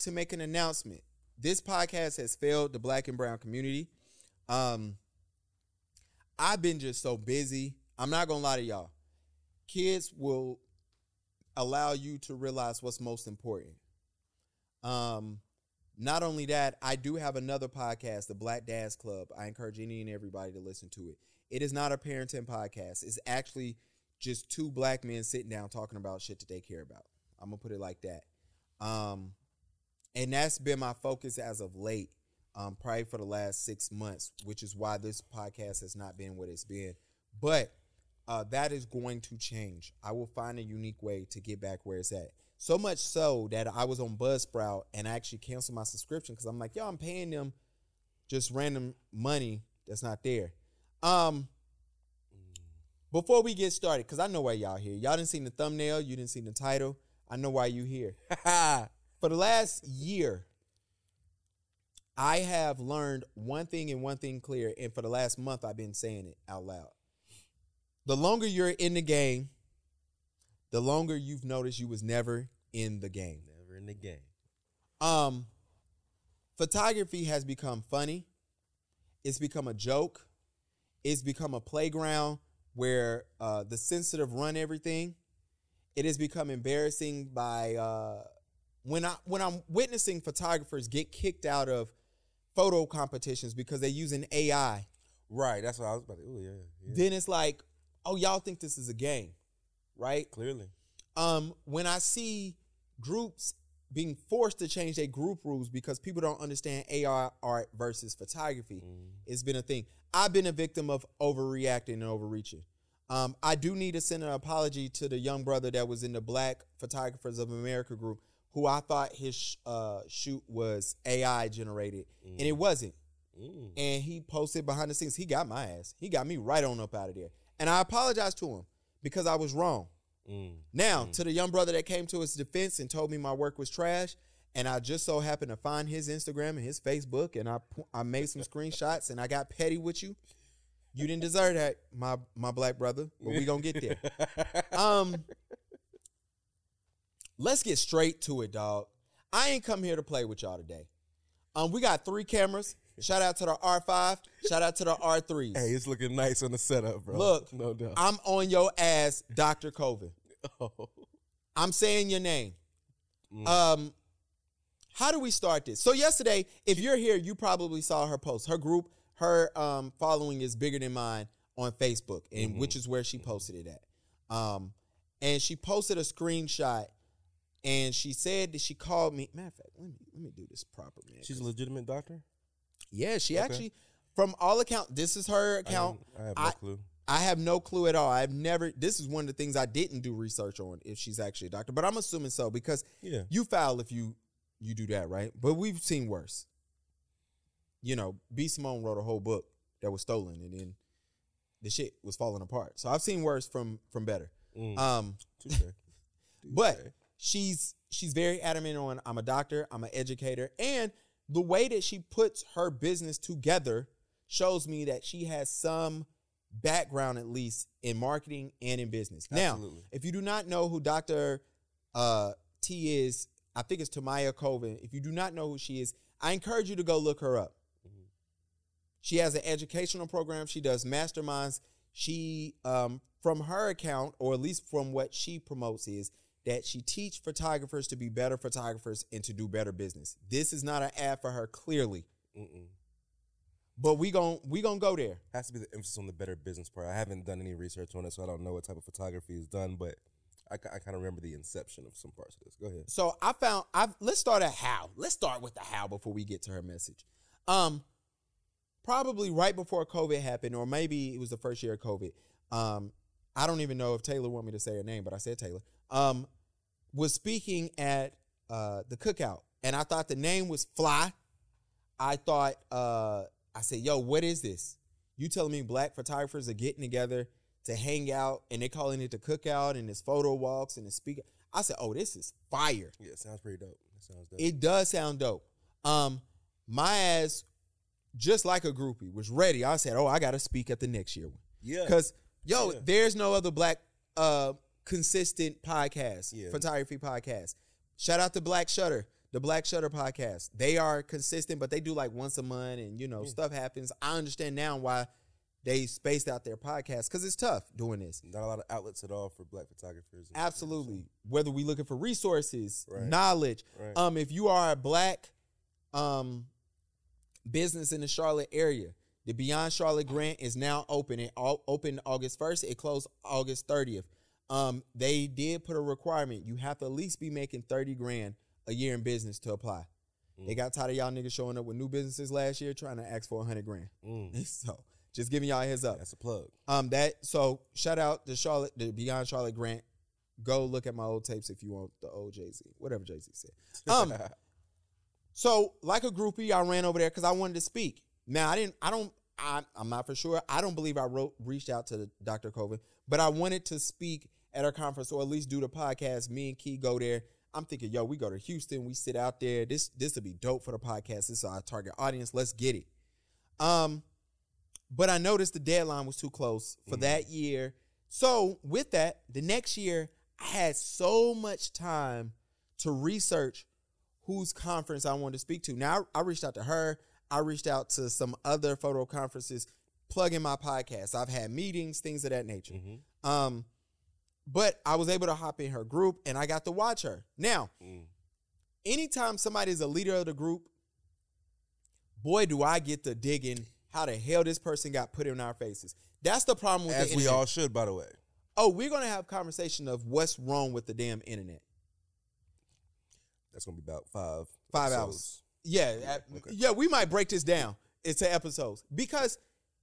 to make an announcement. This podcast has failed the black and brown community. Um, I've been just so busy. I'm not gonna lie to y'all. Kids will allow you to realize what's most important. Um, not only that, I do have another podcast, the Black Dads Club. I encourage any and everybody to listen to it. It is not a parenting podcast. It's actually just two black men sitting down talking about shit that they care about. I'm gonna put it like that. Um, and that's been my focus as of late, um, probably for the last six months, which is why this podcast has not been what it's been. But uh, that is going to change. I will find a unique way to get back where it's at. So much so that I was on Buzzsprout and I actually canceled my subscription because I'm like, yo, I'm paying them just random money that's not there. Um, before we get started, because I know why y'all here. Y'all didn't see the thumbnail, you didn't see the title. I know why you here. For the last year, I have learned one thing and one thing clear, and for the last month, I've been saying it out loud. The longer you're in the game, the longer you've noticed you was never in the game. Never in the game. Um, photography has become funny. It's become a joke. It's become a playground where uh, the sensitive run everything. It has become embarrassing by uh, when I when I'm witnessing photographers get kicked out of photo competitions because they're using AI. Right. That's what I was about to. Oh yeah, yeah. Then it's like, oh, y'all think this is a game, right? Clearly. um, when I see groups being forced to change their group rules because people don't understand AR art versus photography, it's been a thing. I've been a victim of overreacting and overreaching. Um, I do need to send an apology to the young brother that was in the Black Photographers of America group, who I thought his sh- uh, shoot was AI generated, and it wasn't. Mm. And he posted behind the scenes. He got my ass. He got me right on up out of there. And I apologized to him because I was wrong. Mm. Now, to the young brother that came to his defense and told me my work was trash, and I just so happened to find his Instagram and his Facebook, and I I made some screenshots, and I got petty with you. You didn't deserve that, my my black brother, but we gonna get there. Um, let's get straight to it, dog. I ain't come here to play with y'all today. Um, we got three cameras. Shout out to the R5. Shout out to the R3s. Hey, it's looking nice on the setup, bro. Look, no doubt. I'm on your ass, Dr. Colvin. Oh. I'm saying your name. Mm. Um, how do we start this? So yesterday, if you're here, you probably saw her post. Her group, her um following is bigger than mine on Facebook, and Mm-hmm. which is where she posted it at. Um, and she posted a screenshot, and she said that she called me. Matter of fact, let me let me do this proper, man. She's a legitimate doctor. yeah, she Okay. actually, from all account, this is her account. have, I have no I- clue. I have no clue at all. I've never. This is one of the things I didn't do research on if she's actually a doctor, but I'm assuming so because Yeah. you foul if you you do that, right? But we've seen worse. You know, B. Simone wrote a whole book that was stolen, and then the shit was falling apart. So I've seen worse from from better. Mm. Um, Touche. but Touche. She's she's very adamant on I'm a doctor, I'm an educator, and the way that she puts her business together shows me that she has some background at least in marketing and in business. Now, if you do not know who Dr. Uh, T is, I think it's Tomayia Colvin. If you do not know who she is, I encourage you to go look her up. She has an educational program. She does masterminds. She, um, from her account, or at least from what she promotes, is that she teach photographers to be better photographers and to do better business. This is not an ad for her, clearly, Mm-mm. but we gon' we gonna go there. Has to be the emphasis on the better business part. I haven't done any research on it, so I don't know what type of photography is done, but I, kind of remember the inception of some parts of this. Go ahead. So I found I've let's start at how. Let's start with the how before we get to her message. Um probably right before COVID happened, or maybe it was the first year of COVID. Um, I don't even know if Taylor want me to say her name, but I said Taylor. Um, was speaking at uh the cookout, and I thought the name was fly. I thought uh I said, yo, what is this? You telling me black photographers are getting together to hang out and they're calling it the cookout and it's photo walks and it's speaker. I said, oh, this is fire. Yeah, it sounds pretty dope. It sounds dope. It does sound dope. Um, my ass, just like a groupie, was ready. I said, oh, I gotta speak at the next year one. yeah. Cause yo, Yeah. there's no other black uh consistent podcast, Yeah. photography podcast. Shout out to Black Shutter. the Black Shutter podcast. They are consistent, but they do like once a month, and you know Yeah. stuff happens. I understand now why they spaced out their podcast because it's tough doing this. Not a lot of outlets at all for black photographers. Absolutely. Whether we looking for resources, Right. knowledge. Right. Um, if you are a black um business in the Charlotte area, the Beyond Charlotte grant is now open. It all opened August 1st. It closed August 30th. Um, they did put a requirement. You have to at least be making 30 grand a year in business to apply. They Mm. got tired of y'all niggas showing up with new businesses last year trying to ask for 100 grand. Mm. So just giving y'all a heads up. That's a plug. Um, that so shout out to Charlotte, the Beyond Charlotte Grant. Go look at my old tapes if you want the old Jay Z, whatever Jay Z said. Um, so like a groupie, I ran over there because I wanted to speak. Now I didn't. I don't. I, I'm not for sure. I don't believe I wrote reached out to Dr. Colvin, but I wanted to speak at a conference or at least do the podcast. Me and Key go there. I'm thinking, yo, we go to Houston. We sit out there. This this would be dope for the podcast. This is our target audience. Let's get it. Um, but I noticed the deadline was too close for Mhm. that year. So with that, the next year I had so much time to research whose conference I wanted to speak to. Now I, I reached out to her. I reached out to some other photo conferences, plugging my podcast. I've had meetings, things of that nature. Mhm. Um, but I was able to hop in her group and I got to watch her. Now, Mm. anytime somebody's a leader of the group, boy, do I get to digging how the hell this person got put in our faces. That's the problem with As the we all should, by the way. oh, we're gonna have conversation of what's wrong with the damn internet. That's gonna be about five. Five episodes. hours. Yeah, at- okay. yeah, we might break this down into episodes because,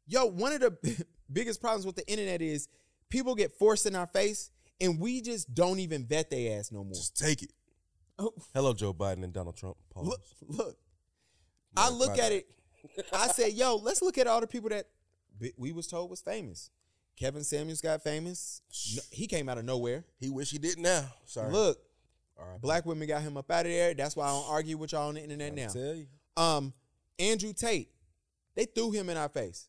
yo, one of the biggest problems with the internet is people get forced in our face and we just don't even vet their ass no more. Just take it. Oh. Hello, Joe Biden and Donald Trump. Pause. Look, look. I look at bad. it. I said, yo, let's look at all the people that we was told was famous. Kevin Samuels got famous. No- he came out of nowhere. He wish he did now. Sorry. Look, All right. black women got him up out of there. That's why I don't argue with y'all on the internet I now. tell you. Um, Andrew Tate, they threw him in our face.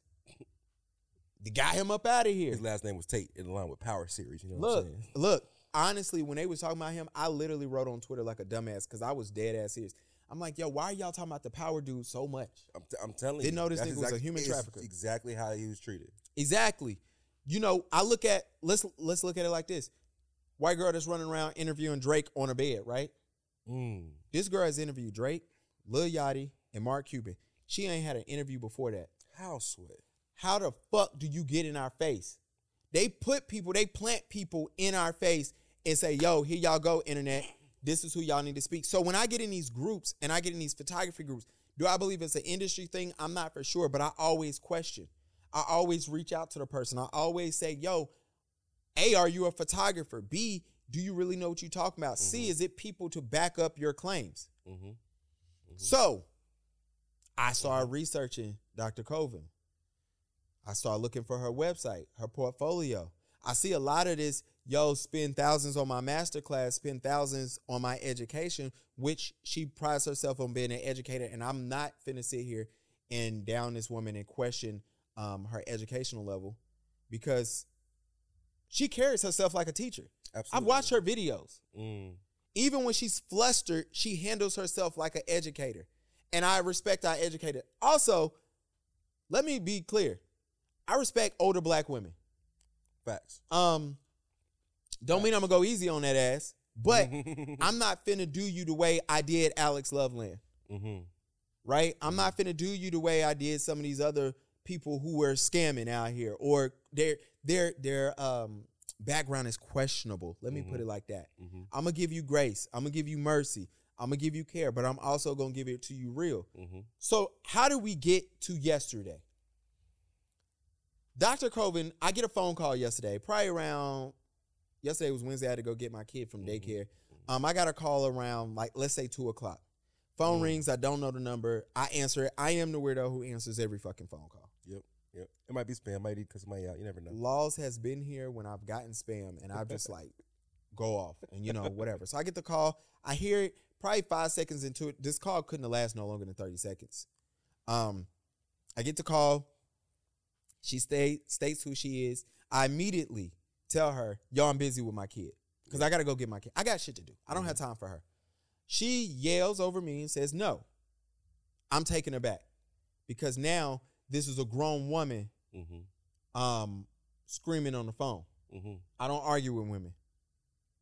They got him up out of here. His last name was Tate in line with Power Series. You know what Look, I'm saying? look. Honestly, when they was talking about him, I literally wrote on Twitter like a dumbass because I was dead ass serious. I'm like, yo, why are y'all talking about the power dude so much? I'm, t- I'm telling Didn't you. know this nigga was a human trafficker. Exactly how he was treated. Exactly. You know, I look at let's let's look at it like this. White girl that's running around interviewing Drake on a bed, right? Mm. This girl has interviewed Drake, Lil Yachty, and Mark Cuban. She ain't had an interview before that. How sweat. How the fuck do you get in our face? They put people, they plant people in our face and say, yo, here y'all go, internet. This is who y'all need to speak. So when I get in these groups and I get in these photography groups, do I believe it's an industry thing? I'm not for sure, but I always question. I always reach out to the person. I always say, yo, A, are you a photographer? B, do you really know what you're talking about? C, is it people to back up your claims? Mm-hmm. So I started researching Dr. Colvin. I start looking for her website, her portfolio. I see a lot of this, yo, spend thousands on my master class, spend thousands on my education, which she prides herself on being an educator. And I'm not finna sit here and down this woman and question um, her educational level because she carries herself like a teacher. Absolutely. I've watched her videos Mm. even when she's flustered, she handles herself like an educator. And I respect our educator. Also, let me be clear. I respect older black women. Facts. Um, don't mean I'm gonna go easy on that ass, but I'm not finna do you the way I did Alex Loveland, mm-hmm. right? I'm not finna do you the way I did some of these other people who were scamming out here, or their their their um background is questionable. Let me put Mhm. it like that. Mm-hmm. I'm gonna give you grace. I'm gonna give you mercy. I'm gonna give you care, but I'm also gonna give it to you real. Mm-hmm. So, how do we get to yesterday? Dr. Colvin, I get a phone call yesterday, probably around yesterday was Wednesday. I had to go get my kid from Mhm. daycare. Um, I got a call around like let's say two o'clock. Phone Mhm. rings. I don't know the number. I answer it. I am the weirdo who answers every fucking phone call. Yep. Yep. It might be spam. Might because somebody out. You never know. Laws has been here when I've gotten spam and I've just like go off and you know whatever. So I get the call. I hear it probably five seconds into it. This call couldn't have lasted no longer than thirty seconds. Um, I get the call. She stay, states who she is. I immediately tell her, "Yo, I'm busy with my kid because I got to go get my kid. I got shit to do. I don't have time for her." She yells over me and says, No. I'm taking her back. Because now this is a grown woman Mm-hmm. um screaming on the phone. Mm-hmm. I don't argue with women.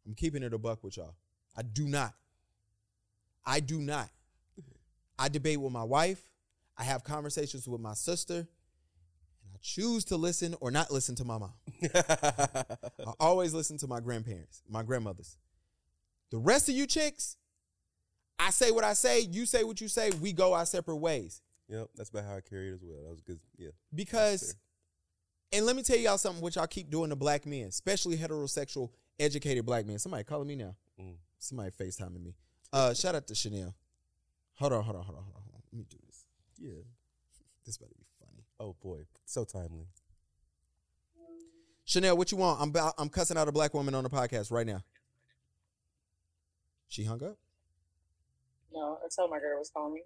I'm keeping it a buck with y'all. I do not. I do not. I debate with my wife. I have conversations with my sister. I choose to listen or not listen to my mom. I always listen to my grandparents, my grandmothers. The rest of you chicks, I say what I say, you say what you say, we go our separate ways. Yep, that's about how I carry it as well. That was good. Yeah. Because, and let me tell y'all something which I'll keep doing to black men, especially heterosexual, educated black men. Somebody calling me now. Mm. Somebody FaceTiming me. Uh, shout out to Chanel. Hold on, hold on, hold on, hold on. hold on. Let me do this. Yeah. This better be. Oh boy, so timely. Chanel, what you want? I'm about, I'm cussing out a black woman on the podcast right now. She hung up. No, I told my girl was calling me.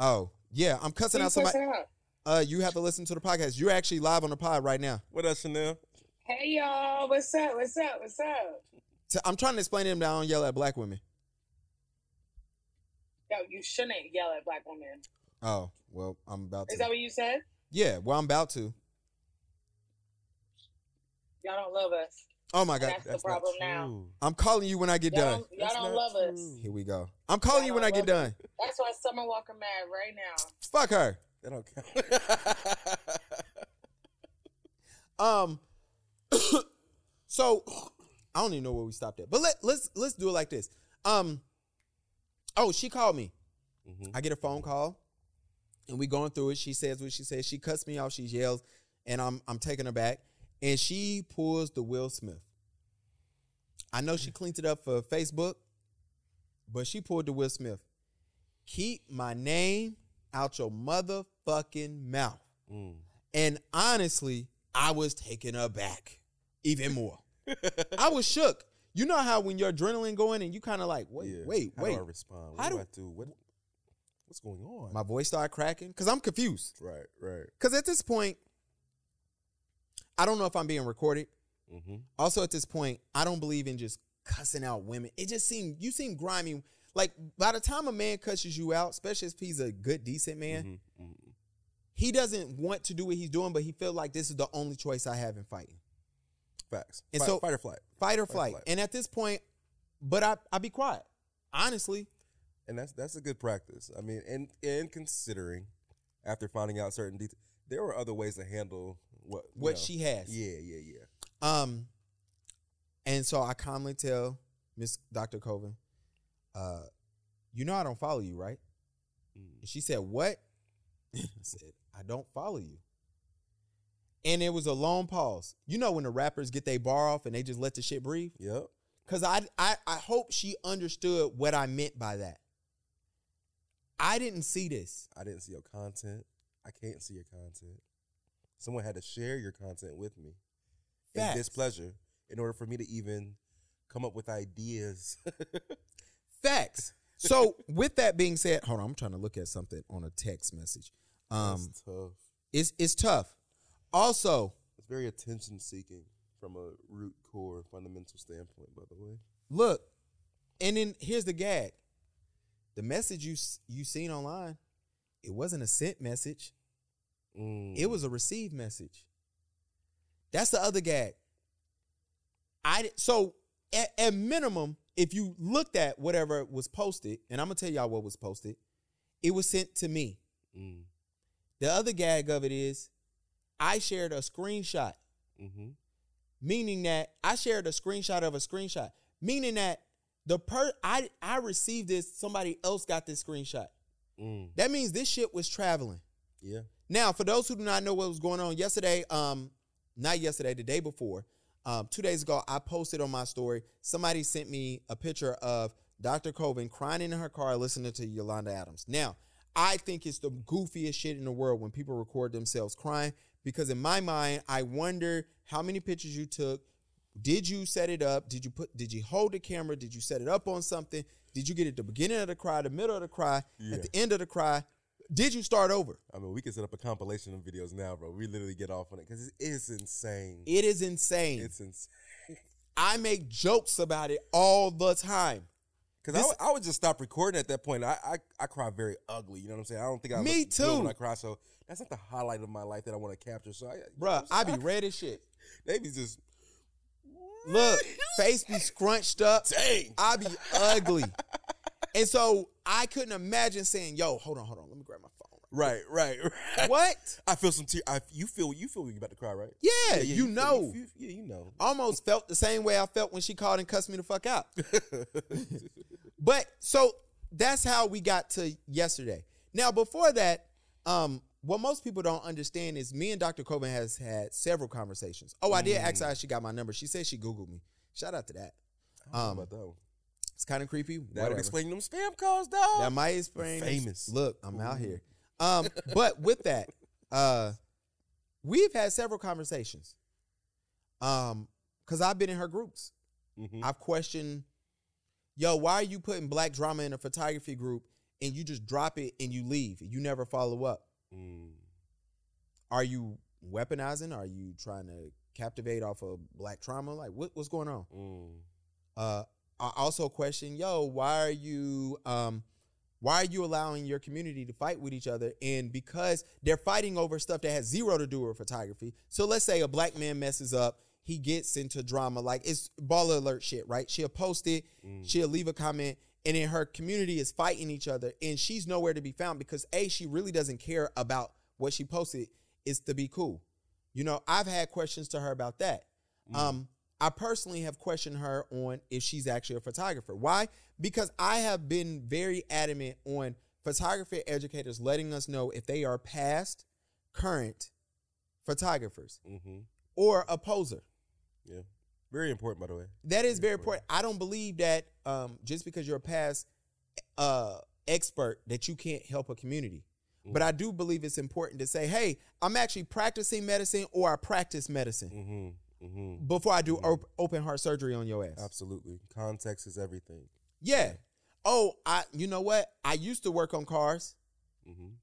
Oh yeah, I'm cussing Who out somebody. cussing out? Uh, you have to listen to the podcast. You're actually live on the pod right now. What else, Chanel? Hey y'all, what's up? What's up? What's up? So I'm trying to explain to him that I don't yell at black women. Yo, you shouldn't yell at black women. Oh well, I'm about Is to. that what you said? Yeah, well, I'm about to. Y'all don't love us. Oh my god, That's the problem now. true. I'm calling you when I get Y'all done. don't, y'all That's don't not love us. Here we go. I'm calling Y'all you when I get love done. That's why Summer Walker mad right now. Fuck her. That don't count. Um. so I don't even know where we stopped at, but let let's let's do it like this. Um. Oh, she called me. Mhm. I get a phone call, and we going through it. She says what she says. She cuts me off. She yells, and I'm I'm taking her back, and she pulls the Will Smith. I know she cleaned it up for Facebook, but she pulled the Will Smith. Keep my name out your motherfucking mouth. Mm. And honestly, I was taken aback even more. I was shook. You know how when your adrenaline going and you kind of like, wait, Yeah. wait, How wait. do I respond? What How do, do- I do? What? What's going on? My voice started cracking because I'm confused. right, right. Because at this point, I don't know if I'm being recorded. Mm-hmm. Also, at this point, I don't believe in just cussing out women. It just seemed you seem grimy. Like by the time a man cusses you out, especially if he's a good, decent man, hmm he doesn't want to do what he's doing, but he feels like this is the only choice I have in fighting. Facts. And Fight, so- fight or flight, Fight or Fight flight. flight. And at this point, but I I be quiet. Honestly, and that's that's a good practice. I mean, and and considering after finding out certain details, there were other ways to handle what what know. she has. Yeah, yeah, yeah. Um, and so I calmly tell Miss Dr. Colvin, uh, you know I don't follow you, right? Mm. And she said, What? I said, I don't follow you. And it was a long pause. You know when the rappers get their bar off and they just let the shit breathe? Yep. Cause I I I hope she understood what I meant by that. I didn't see this. I didn't see your content. I can't see your content. Someone had to share your content with me in Facts. displeasure in order for me to even come up with ideas. Facts. So with that being said, hold on, I'm trying to look at something on a text message. Um That's tough. it's it's tough. Also, It's very attention seeking from a root core fundamental standpoint, by the way. look, and then here's the gag. The message you you seen online, it wasn't a sent message. Mm. It was a received message. That's the other gag. I so at, at minimum, if you looked at whatever was posted, and I'm gonna tell y'all what was posted, it was sent to me. Mm. The other gag of it is, I shared a screenshot, Mm-hmm. meaning that I shared a screenshot of a screenshot, meaning that the per I I received this, somebody else got this screenshot. Mm. That means this shit was traveling. Yeah. Now, for those who do not know what was going on yesterday, um, not yesterday, the day before, um, two days ago, I posted on my story. Somebody sent me a picture of Dr. Colvin crying in her car listening to Yolanda Adams. Now, I think it's the goofiest shit in the world when people record themselves crying because in my mind, I wonder how many pictures you took. Did you set it up? Did you put? Did you hold the camera? Did you set it up on something? Did you get it the beginning of the cry, the middle of the cry, Yeah. at the end of the cry? Did you start over? I mean, we can set up a compilation of videos now, bro. We literally get off on it because it is insane. It is insane. It's insane. I make jokes about it all the time. Because I, would- just stop recording at that point. I, I I cry very ugly. You know what I'm saying? I don't think I Me good when. I cry. So that's not the highlight of my life that I want to capture. So I, you know I'm be red as shit. They be just Look, face be scrunched up. dang. I be ugly. And so I couldn't imagine saying, yo, hold on, hold on. Let me grab my phone. Right, right, right. What? I feel some tear. I, you feel you feel you about to cry, right? Yeah, you feel- know. feel- yeah, you know. Almost felt the same way I felt when she called and cussed me the fuck out. But so that's how we got to yesterday. Now, before that, um, what most people don't understand is me and Dr. Colvin has had several conversations. Oh, I did ask her how she got my number. She said she Googled me. Shout out to that. Um, about that one. It's kind of creepy. That would whatever. explain them spam calls, dog. That might explain. Famous. Look, I'm out here. Um, but with that, uh, we've had several conversations. Um, because I've been in her groups. Mhm. I've questioned, yo, why are you putting black drama in a photography group and you just drop it and you leave? You never follow up. Mm. Are you weaponizing? Are you trying to captivate off of black trauma? Like what, what's going on? Mm. Uh, I also question, yo, why are you um why are you allowing your community to fight with each other? And because they're fighting over stuff that has zero to do with photography. So let's say a black man messes up, he gets into drama, like it's baller alert shit, right? She'll post it, Mm. she'll leave a comment, and in her community is fighting each other, and she's nowhere to be found because A, she really doesn't care about what she posted, is to be cool. You know, I've had questions to her about that. Mm. Um, I personally have questioned her on if she's actually a photographer. Why? Because I have been very adamant on photography educators letting us know if they are past, current photographers Mm-hmm. or a poser. Yeah. Very important, by the way. That is very important. I don't believe that um, just because you're a past uh, expert that you can't help a community. But I do believe it's important to say, hey, I'm actually practicing medicine or I practice medicine Mm-hmm. Mm-hmm. before I do op- open heart surgery on your ass. Absolutely. Context is everything. Yeah. Oh, I. You know what? I used to work on cars. Mm-hmm.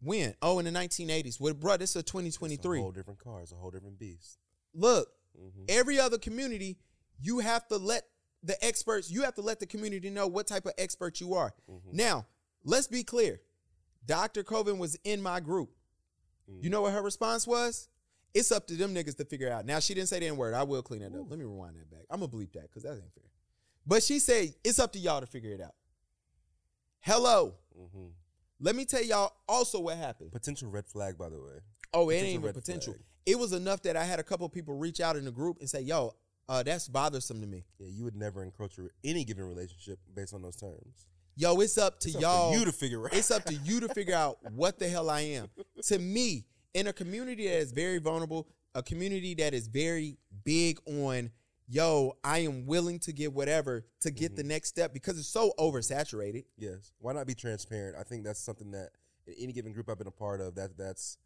When? Oh, in the 1980s. Well, bro, this is a It's 2023. a whole different car. It's a whole different beast. Look, Mm-hmm. every other community, you have to let the experts. You have to let the community know what type of expert you are. Mm-hmm. Now, let's be clear. Dr. Colvin was in my group. Mm. You know what her response was? It's up to them niggas to figure out. Now she didn't say the N word. I will clean that up. Let me rewind that back. I'm gonna bleep that because that ain't fair. But she said it's up to y'all to figure it out. Hello. Mm-hmm. Let me tell y'all also what happened. Potential red flag, by the way. Oh, it potential ain't even potential. flag. It was enough that I had a couple people reach out in the group and say, "Yo, uh, that's bothersome to me." Yeah, you would never encroach any given relationship based on those terms. Yo, it's up to It's y'all. for you to figure out. it's up to you to figure out what the hell I am. To me, in a community that is very vulnerable, a community that is very big on, yo, I am willing to get whatever to get the Mm-hmm. next step because it's so oversaturated. Yes. Why not be transparent? I think that's something that in any given group I've been a part of, that that's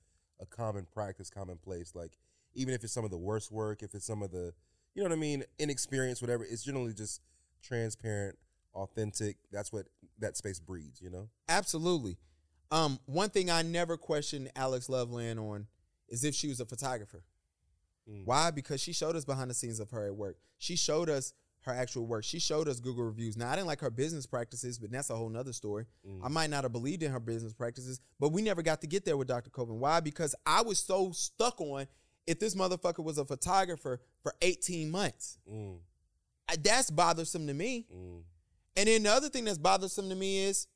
a common practice, commonplace. Like even if it's some of the worst work, if it's some of the you know what I mean, inexperience, whatever, it's generally just transparent, authentic. That's what that space breeds, you know? Absolutely. Um, one thing I never questioned Alex Loveland on is if she was a photographer. Mm. Why? Because she showed us behind the scenes of her at work. She showed us her actual work. She showed us Google reviews. Now I didn't like her business practices, but that's a whole nother story. Mm. I might not have believed in her business practices, but we never got to get there with Dr. Colvin. Why? Because I was so stuck on if this motherfucker was a photographer for 18 months. Mm. I- That's bothersome to me. Mm. And then the other thing that's bothersome to me is,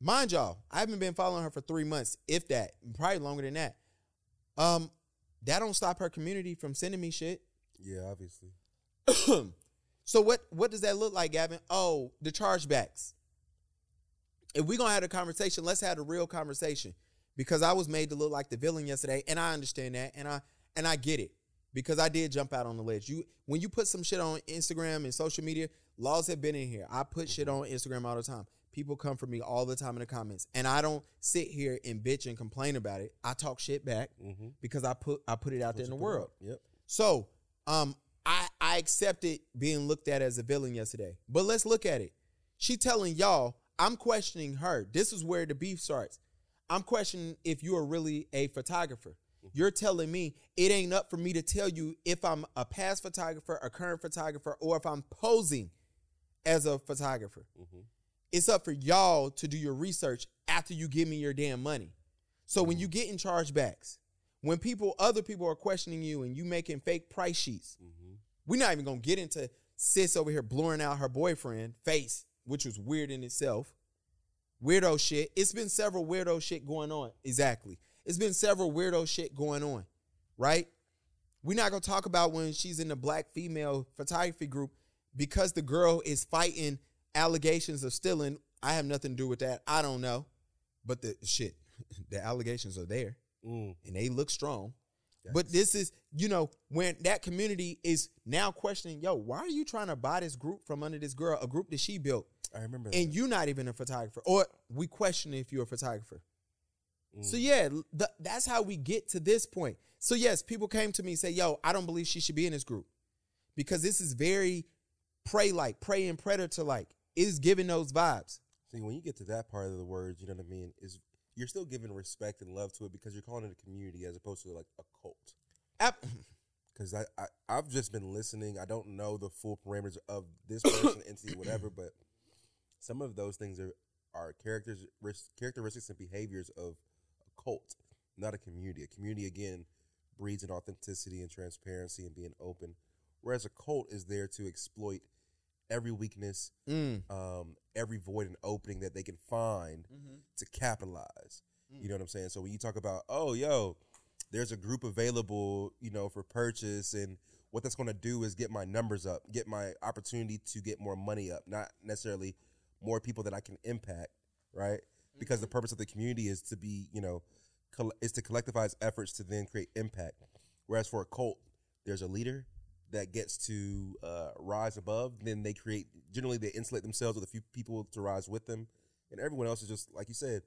mind y'all, I haven't been following her for three months, if that, probably longer than that. Um, that don't stop her community from sending me shit. Yeah, obviously. so what what does that look like, Gavin? Oh, the chargebacks. If we're gonna have a conversation, let's have a real conversation. Because I was made to look like the villain yesterday, and I understand that, and I and I get it. Because I did jump out on the ledge. You when you put some shit on Instagram and social media, laws have been in here. I put shit on Instagram all the time. People come for me all the time in the comments. And I don't sit here and bitch and complain about it. I talk shit back Mm-hmm. because I put I put it out there in the world. Yep. So, um, I I accepted being looked at as a villain yesterday. But let's look at it. She telling y'all, I'm questioning her. This is where the beef starts. I'm questioning if you are really a photographer. You're telling me it ain't up for me to tell you if I'm a past photographer, a current photographer, or if I'm posing as a photographer. Mhm. It's up for y'all to do your research after you give me your damn money. So when you get in chargebacks, when people, other people are questioning you and you making fake price sheets, Mhm. We're not even gonna get into sis over here blurring out her boyfriend face, which was weird in itself. Weirdo shit. It's been several weirdo shit going on. Exactly. It's been several weirdo shit going on, right? We're not gonna talk about when she's in the black female photography group because the girl is fighting allegations of stealing. I have nothing to do with that. I don't know. But the shit, the allegations are there Mm. and they look strong. But this is, you know, when that community is now questioning, yo, why are you trying to buy this group from under this girl, a group that she built, I remember and that. you're not even a photographer, or we question if you're a photographer. Mm. So yeah, th- that's how we get to this point. So yes, people came to me and say, "Yo, I don't believe she should be in this group because this is very prey like, prey and predator like. It is giving those vibes." See, when you get to that part of the words, you know what I mean, is you're still giving respect and love to it because you're calling it a community as opposed to like a cult. Because I, I I've just been listening. I don't know the full parameters of this person, entity, whatever, but some of those things are are characters ris- characteristics and behaviors of a cult, not a community. A community again breeds in authenticity and transparency and being open, whereas a cult is there to exploit every weakness, Mm. um, every void and opening that they can find to capitalize. You know what I'm saying? So when you talk about, oh, yo, there's a group available, you know, for purchase, and what that's going to do is get my numbers up, get my opportunity to get more money up, not necessarily more people that I can impact, right? Because the purpose of the community is to be, you know, is to collectivize efforts to then create impact. Whereas for a cult, there's a leader that gets to uh, rise above. Then they create generally they insulate themselves with a few people to rise with them, and everyone else is just like you said.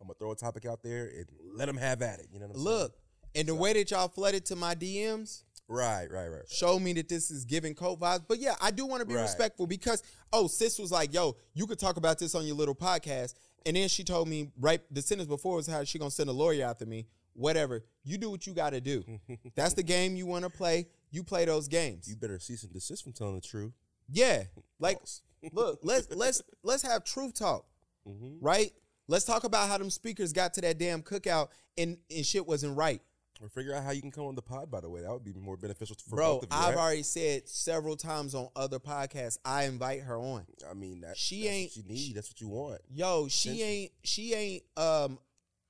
I'm gonna throw a topic out there and let them have at it. You know what I'm Look, and the way that y'all flooded to my DMs, saying? Right, right, right. show me that this is giving cult vibes. But yeah, I do want to be Right. respectful because oh, sis was like, "Yo, you could talk about this on your little podcast," and then she told me right the sentence before was how she gonna send a lawyer after me. Whatever, you do what you got to do. That's the game you want to play. You play those games. You better cease and desist from telling the truth. yeah, like look, let's let's let's have truth talk, Mhm. right? Let's talk about how them speakers got to that damn cookout and and shit wasn't right. Or figure out how you can come on the pod. By the way, that would be more beneficial for Bro, both of you. I've right? already said several times on other podcasts, I invite her on. I mean, that, She that's ain't- What you need. That's what you want. Yo, she ain't she ain't um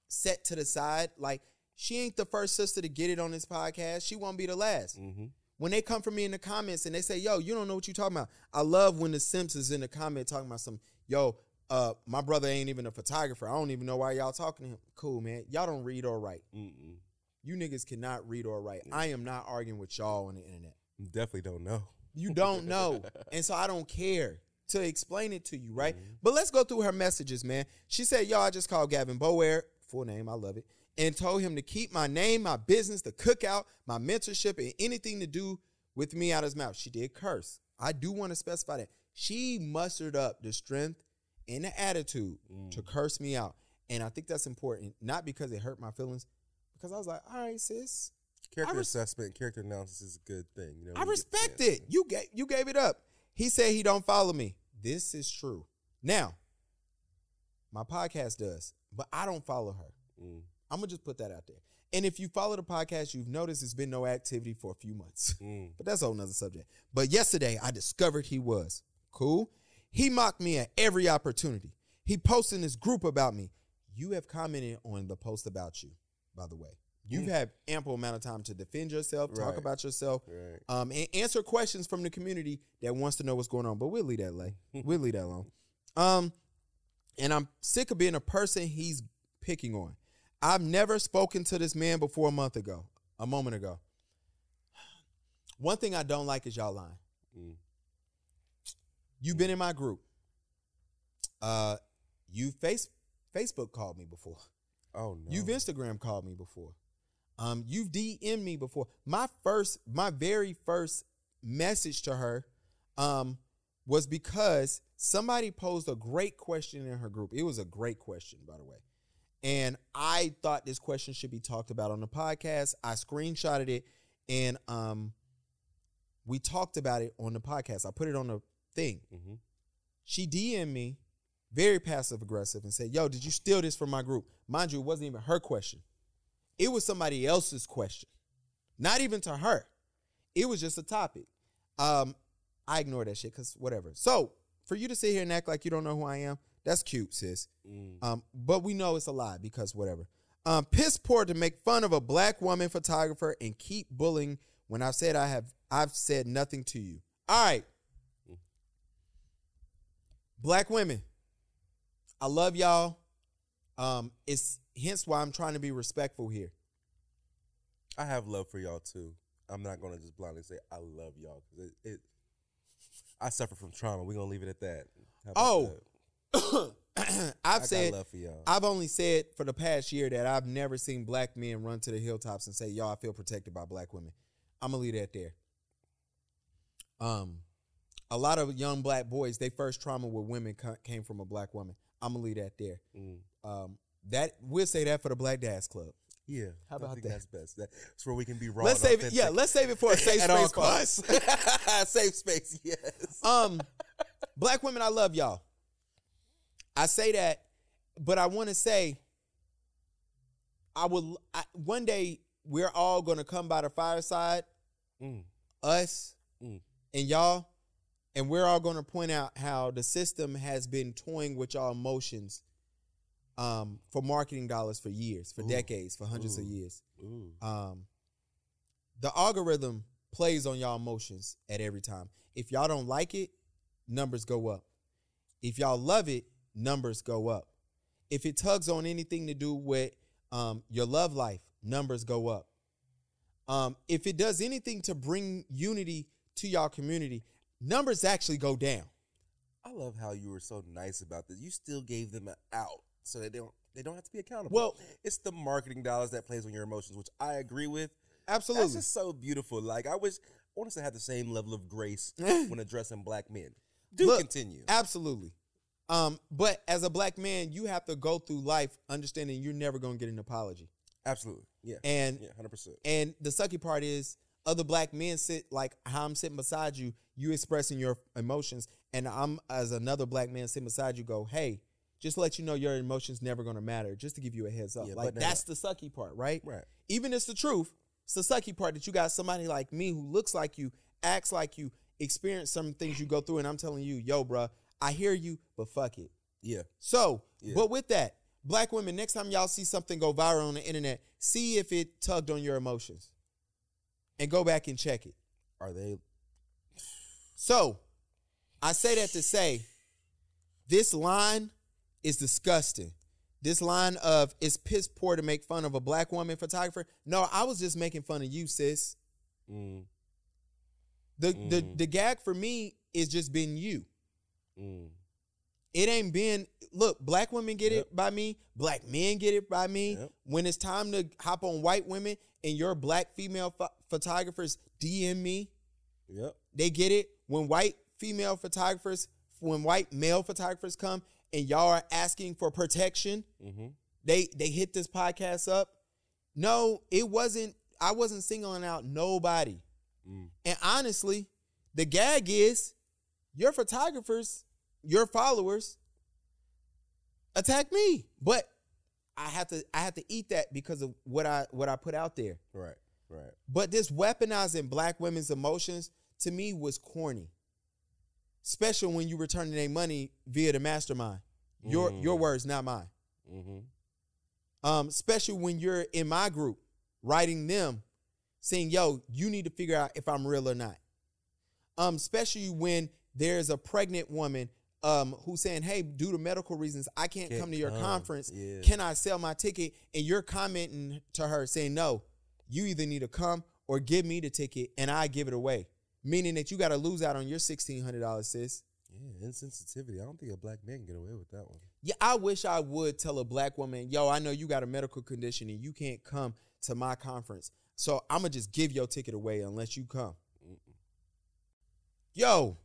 set to the side. Like she ain't the first sister to get it on this podcast. She won't be the last. Mm-hmm. When they come for me in the comments and they say, "Yo, you don't know what you talking about." I love when the Simps is in the comment talking about some, "Yo, uh, my brother ain't even a photographer. I don't even know why y'all talking to him." Cool, man. Y'all don't read or write. Mm-mm. You niggas cannot read or write. I am not arguing with y'all on the internet. Definitely don't know. You don't know. and so I don't care to explain it to you, right? Mm-hmm. But let's go through her messages, man. She said, Yo, I just called Gavin Bower, full name, I love it, and told him to keep my name, my business, the cookout, my mentorship, and anything to do with me out of his mouth. She did curse. I do want to specify that. She mustered up the strength and the attitude to Mm. curse me out. And I think that's important, not because it hurt my feelings, because I was like, all right, sis, Character res- assessment, character analysis is a good thing. You know, I when you get the respect it. You gave you gave it up. He said he don't follow me. This is true. Now, my podcast does, but I don't follow her. Mm. I'm gonna just put that out there. And if you follow the podcast, you've noticed there's been no activity for a few months. Mm. But that's a whole nother subject. But yesterday I discovered he was. Cool. He mocked me at every opportunity. He posted in this group about me. You have commented on the post about you, by the way. You've had ample amount of time to defend yourself, talk Right. about yourself, Right. um, and answer questions from the community that wants to know what's going on. But we'll leave that lay. we'll leave that alone. Um, and I'm sick of being a person he's picking on. I've never spoken to this man before a month ago, a moment ago. One thing I don't like is y'all lying. Mm. You've been in my group. Uh, you face Facebook called me before. Oh no. You've Instagram called me before. Um, you've DM'd me before. My first, my very first message to her, um, was because somebody posed a great question in her group. It was a great question, by the way. And I thought this question should be talked about on the podcast. I screenshotted it and um we talked about it on the podcast. I put it on the thing. Mhm. She DM'd me, very passive aggressive, and said, Yo, did you steal this from my group? Mind you, it wasn't even her question. It was somebody else's question. Not even to her. It was just a topic. Um, I ignore that shit because whatever. So for you to sit here and act like you don't know who I am, that's cute, sis. Mm. Um, but we know it's a lie because whatever. Um, piss poor to make fun of a black woman photographer and keep bullying when I've said I have I've said nothing to you. All right. Black women. I love y'all. Um, it's hence why I'm trying to be respectful here. I have love for y'all too. I'm not gonna just blindly say I love y'all because it, it. I suffer from trauma. We're gonna leave it at that. Oh, that? I've I said love for y'all. I've only said for the past year that I've never seen black men run to the hilltops and say, "Yo, I feel protected by black women." I'm gonna leave that there. Um, a lot of young black boys, they first trauma with women came from a black woman. I'm gonna leave that there. Mm. Um, that we'll say that for the Black Dads Club. Yeah, How I about think that? That's best. That's where we can be raw. let's and save it. Yeah, let's save it for a safe space for us. safe space. Yes. um, black women, I love y'all. I say that, but I want to say, I will. I, one day we're all gonna come by the fireside, Mm. us Mm. and y'all, and we're all gonna point out how the system has been toying with y'all emotions, um, for marketing dollars for years, for Ooh. decades, for hundreds of years. Ooh. Um, the algorithm plays on y'all emotions at every time. If y'all don't like it, numbers go up. If y'all love it, numbers go up. If it tugs on anything to do with um, your love life, numbers go up. Um, if it does anything to bring unity to y'all community, numbers actually go down. I love how you were so nice about this. You still gave them an out, so that they don't they don't have to be accountable. Well- it's the marketing dollars that plays on your emotions, which I agree with. Absolutely. That's just so beautiful. Like I wish I want us to have the same level of grace when addressing black men. Do Look, continue. Absolutely. Um, but as a black man, you have to go through life understanding you're never going to get an apology. Absolutely. Yeah. And yeah, hundred percent. And the sucky part is other black men sit like how I'm sitting beside you, you expressing your emotions, and I'm as another black man sitting beside you, go, hey, just let you know your emotions never gonna matter, just to give you a heads up. Yeah, like that's the sucky part, right? Right. Even it's the truth. It's the sucky part that you got somebody like me who looks like you, acts like you, experience some things you go through, and I'm telling you, yo, bruh, I hear you, but fuck it. Yeah. So, Yeah. but with that, black women, next time y'all see something go viral on the internet, see if it tugged on your emotions and go back and check it. Are they So, I say that to say this line is disgusting. This line of it's piss poor to make fun of a black woman photographer. No, I was just making fun of you, sis. mm, The the Mm. the gag for me is just being you. Mm, It ain't been look, black women get Yep. it by me, black men get it by me. Yep. When it's time to hop on white women and your black female pho- photographers DM me, Yep. they get it. When white female photographers, when white male photographers come and y'all are asking for protection, Mm-hmm. they they hit this podcast up. No, it wasn't. I wasn't singling out nobody. Mm. And honestly, the gag is your photographers, your followers attack me. But I have to I have to eat that because of what I what I put out there. Right. Right. But this weaponizing black women's emotions to me was corny. Especially when you returning their money via the mastermind. Your your Mm. words, not mine. Mm-hmm. Um, especially when you're in my group, writing them, saying, "Yo, you need to figure out if I'm real or not." Um, especially when there's a pregnant woman um who's saying, "Hey, due to medical reasons, I can't, Can't come to your come. conference. Yeah. Can I sell my ticket?" And you're commenting to her saying, "No, you either need to come or give me the ticket, and I give it away." Meaning that you got to lose out on your sixteen hundred dollars, sis. Yeah. Insensitivity. I don't think a black man can get away with that one. Yeah, I wish I would tell a black woman, yo, I know you got a medical condition and you can't come to my conference. So I'm gonna just give your ticket away unless you come. Yo,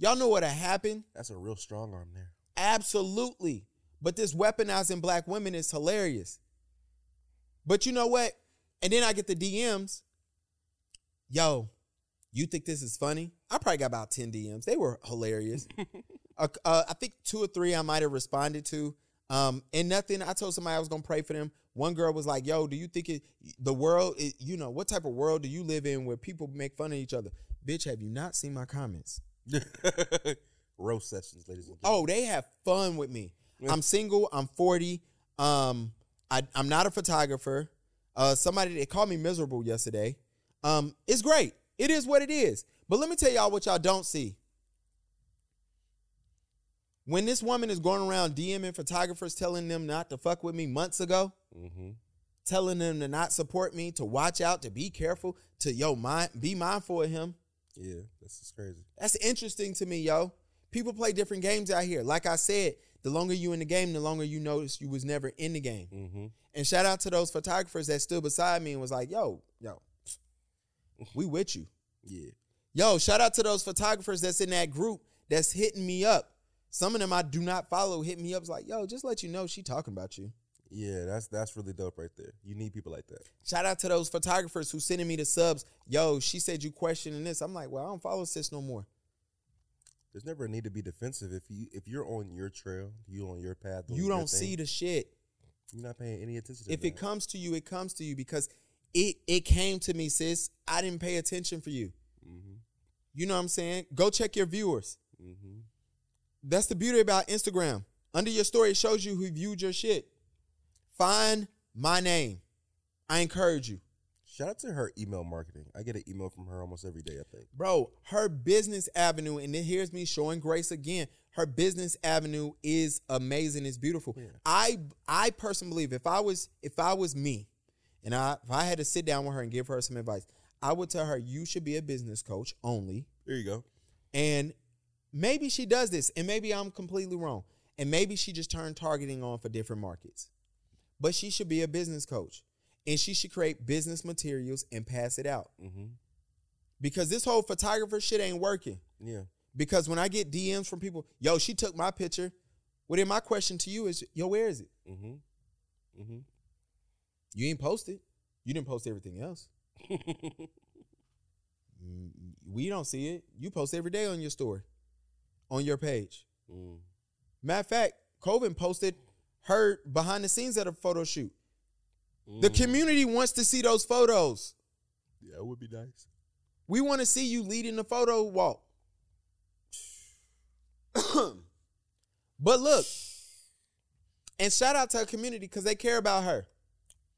y'all know what happened? That's a real strong arm there. Absolutely. But this weaponizing black women is hilarious. But you know what? And then I get the DMs. Yo, you think this is funny? I probably got about 10 DMs. They were hilarious. Uh, uh, I think two or three I might have responded to. Um, and nothing. I told somebody I was gonna pray for them. One girl was like, "Yo, do you think it, the world? It, you know, what type of world do you live in where people make fun of each other? Bitch, have you not seen my comments? Roast sessions, ladies and gentlemen. Oh, they have fun with me. Yeah. I'm single. I'm 40. Um, I, I'm not a photographer. Uh, somebody they called me miserable yesterday. Um, it's great. It is what it is. But let me tell y'all what y'all don't see. When this woman is going around DMing photographers, telling them not to fuck with me months ago, Mm-hmm. telling them to not support me, to watch out, to be careful, to yo mind, be mindful of him. Yeah, that's just crazy. That's interesting to me, yo. People play different games out here. Like I said, the longer you in the game, the longer you notice you was never in the game. Mm-hmm. And shout out to those photographers that stood beside me and was like, yo, yo, we with you. Yeah. Yo, shout out to those photographers that's in that group that's hitting me up. Some of them I do not follow hit me up. It's like, yo, just let you know she talking about you. Yeah, that's that's really dope right there. You need people like that. Shout out to those photographers who sending me the subs. Yo, she said you questioning this. I'm like, well, I don't follow sis no more. There's never a need to be defensive if you if you're on your trail, you on your path. You don't see thing, the shit. You're not paying any attention. to If that. it comes to you, it comes to you because it it came to me, sis. I didn't pay attention for you. Mm-hmm. You know what I'm saying? Go check your viewers. Mm-hmm. That's the beauty about Instagram. Under your story, it shows you who viewed your shit. Find my name. I encourage you. Shout out to her email marketing. I get an email from her almost every day. I think. Bro, her business avenue, and then here's me showing grace again. Her business avenue is amazing. It's beautiful. Yeah. I I personally believe if I was if I was me, and I if I had to sit down with her and give her some advice, I would tell her you should be a business coach only. There you go. And maybe she does this, and maybe I'm completely wrong. And maybe she just turned targeting on for different markets. But she should be a business coach. And she should create business materials and pass it out. Mm-hmm. Because this whole photographer shit ain't working. Yeah. Because when I get DMs from people, yo, she took my picture. Well, then my question to you is, yo, where is it? Mm-hmm. Mm-hmm. You ain't posted. You didn't post everything else. We don't see it. You post every day on your story, on your page. mm. Matter of fact, Colvin posted her behind the scenes at a photo shoot. The Mm. community wants to see those photos. Yeah, it would be nice. We want to see you leading the photo walk. but look, and shout out to her community because they care about her.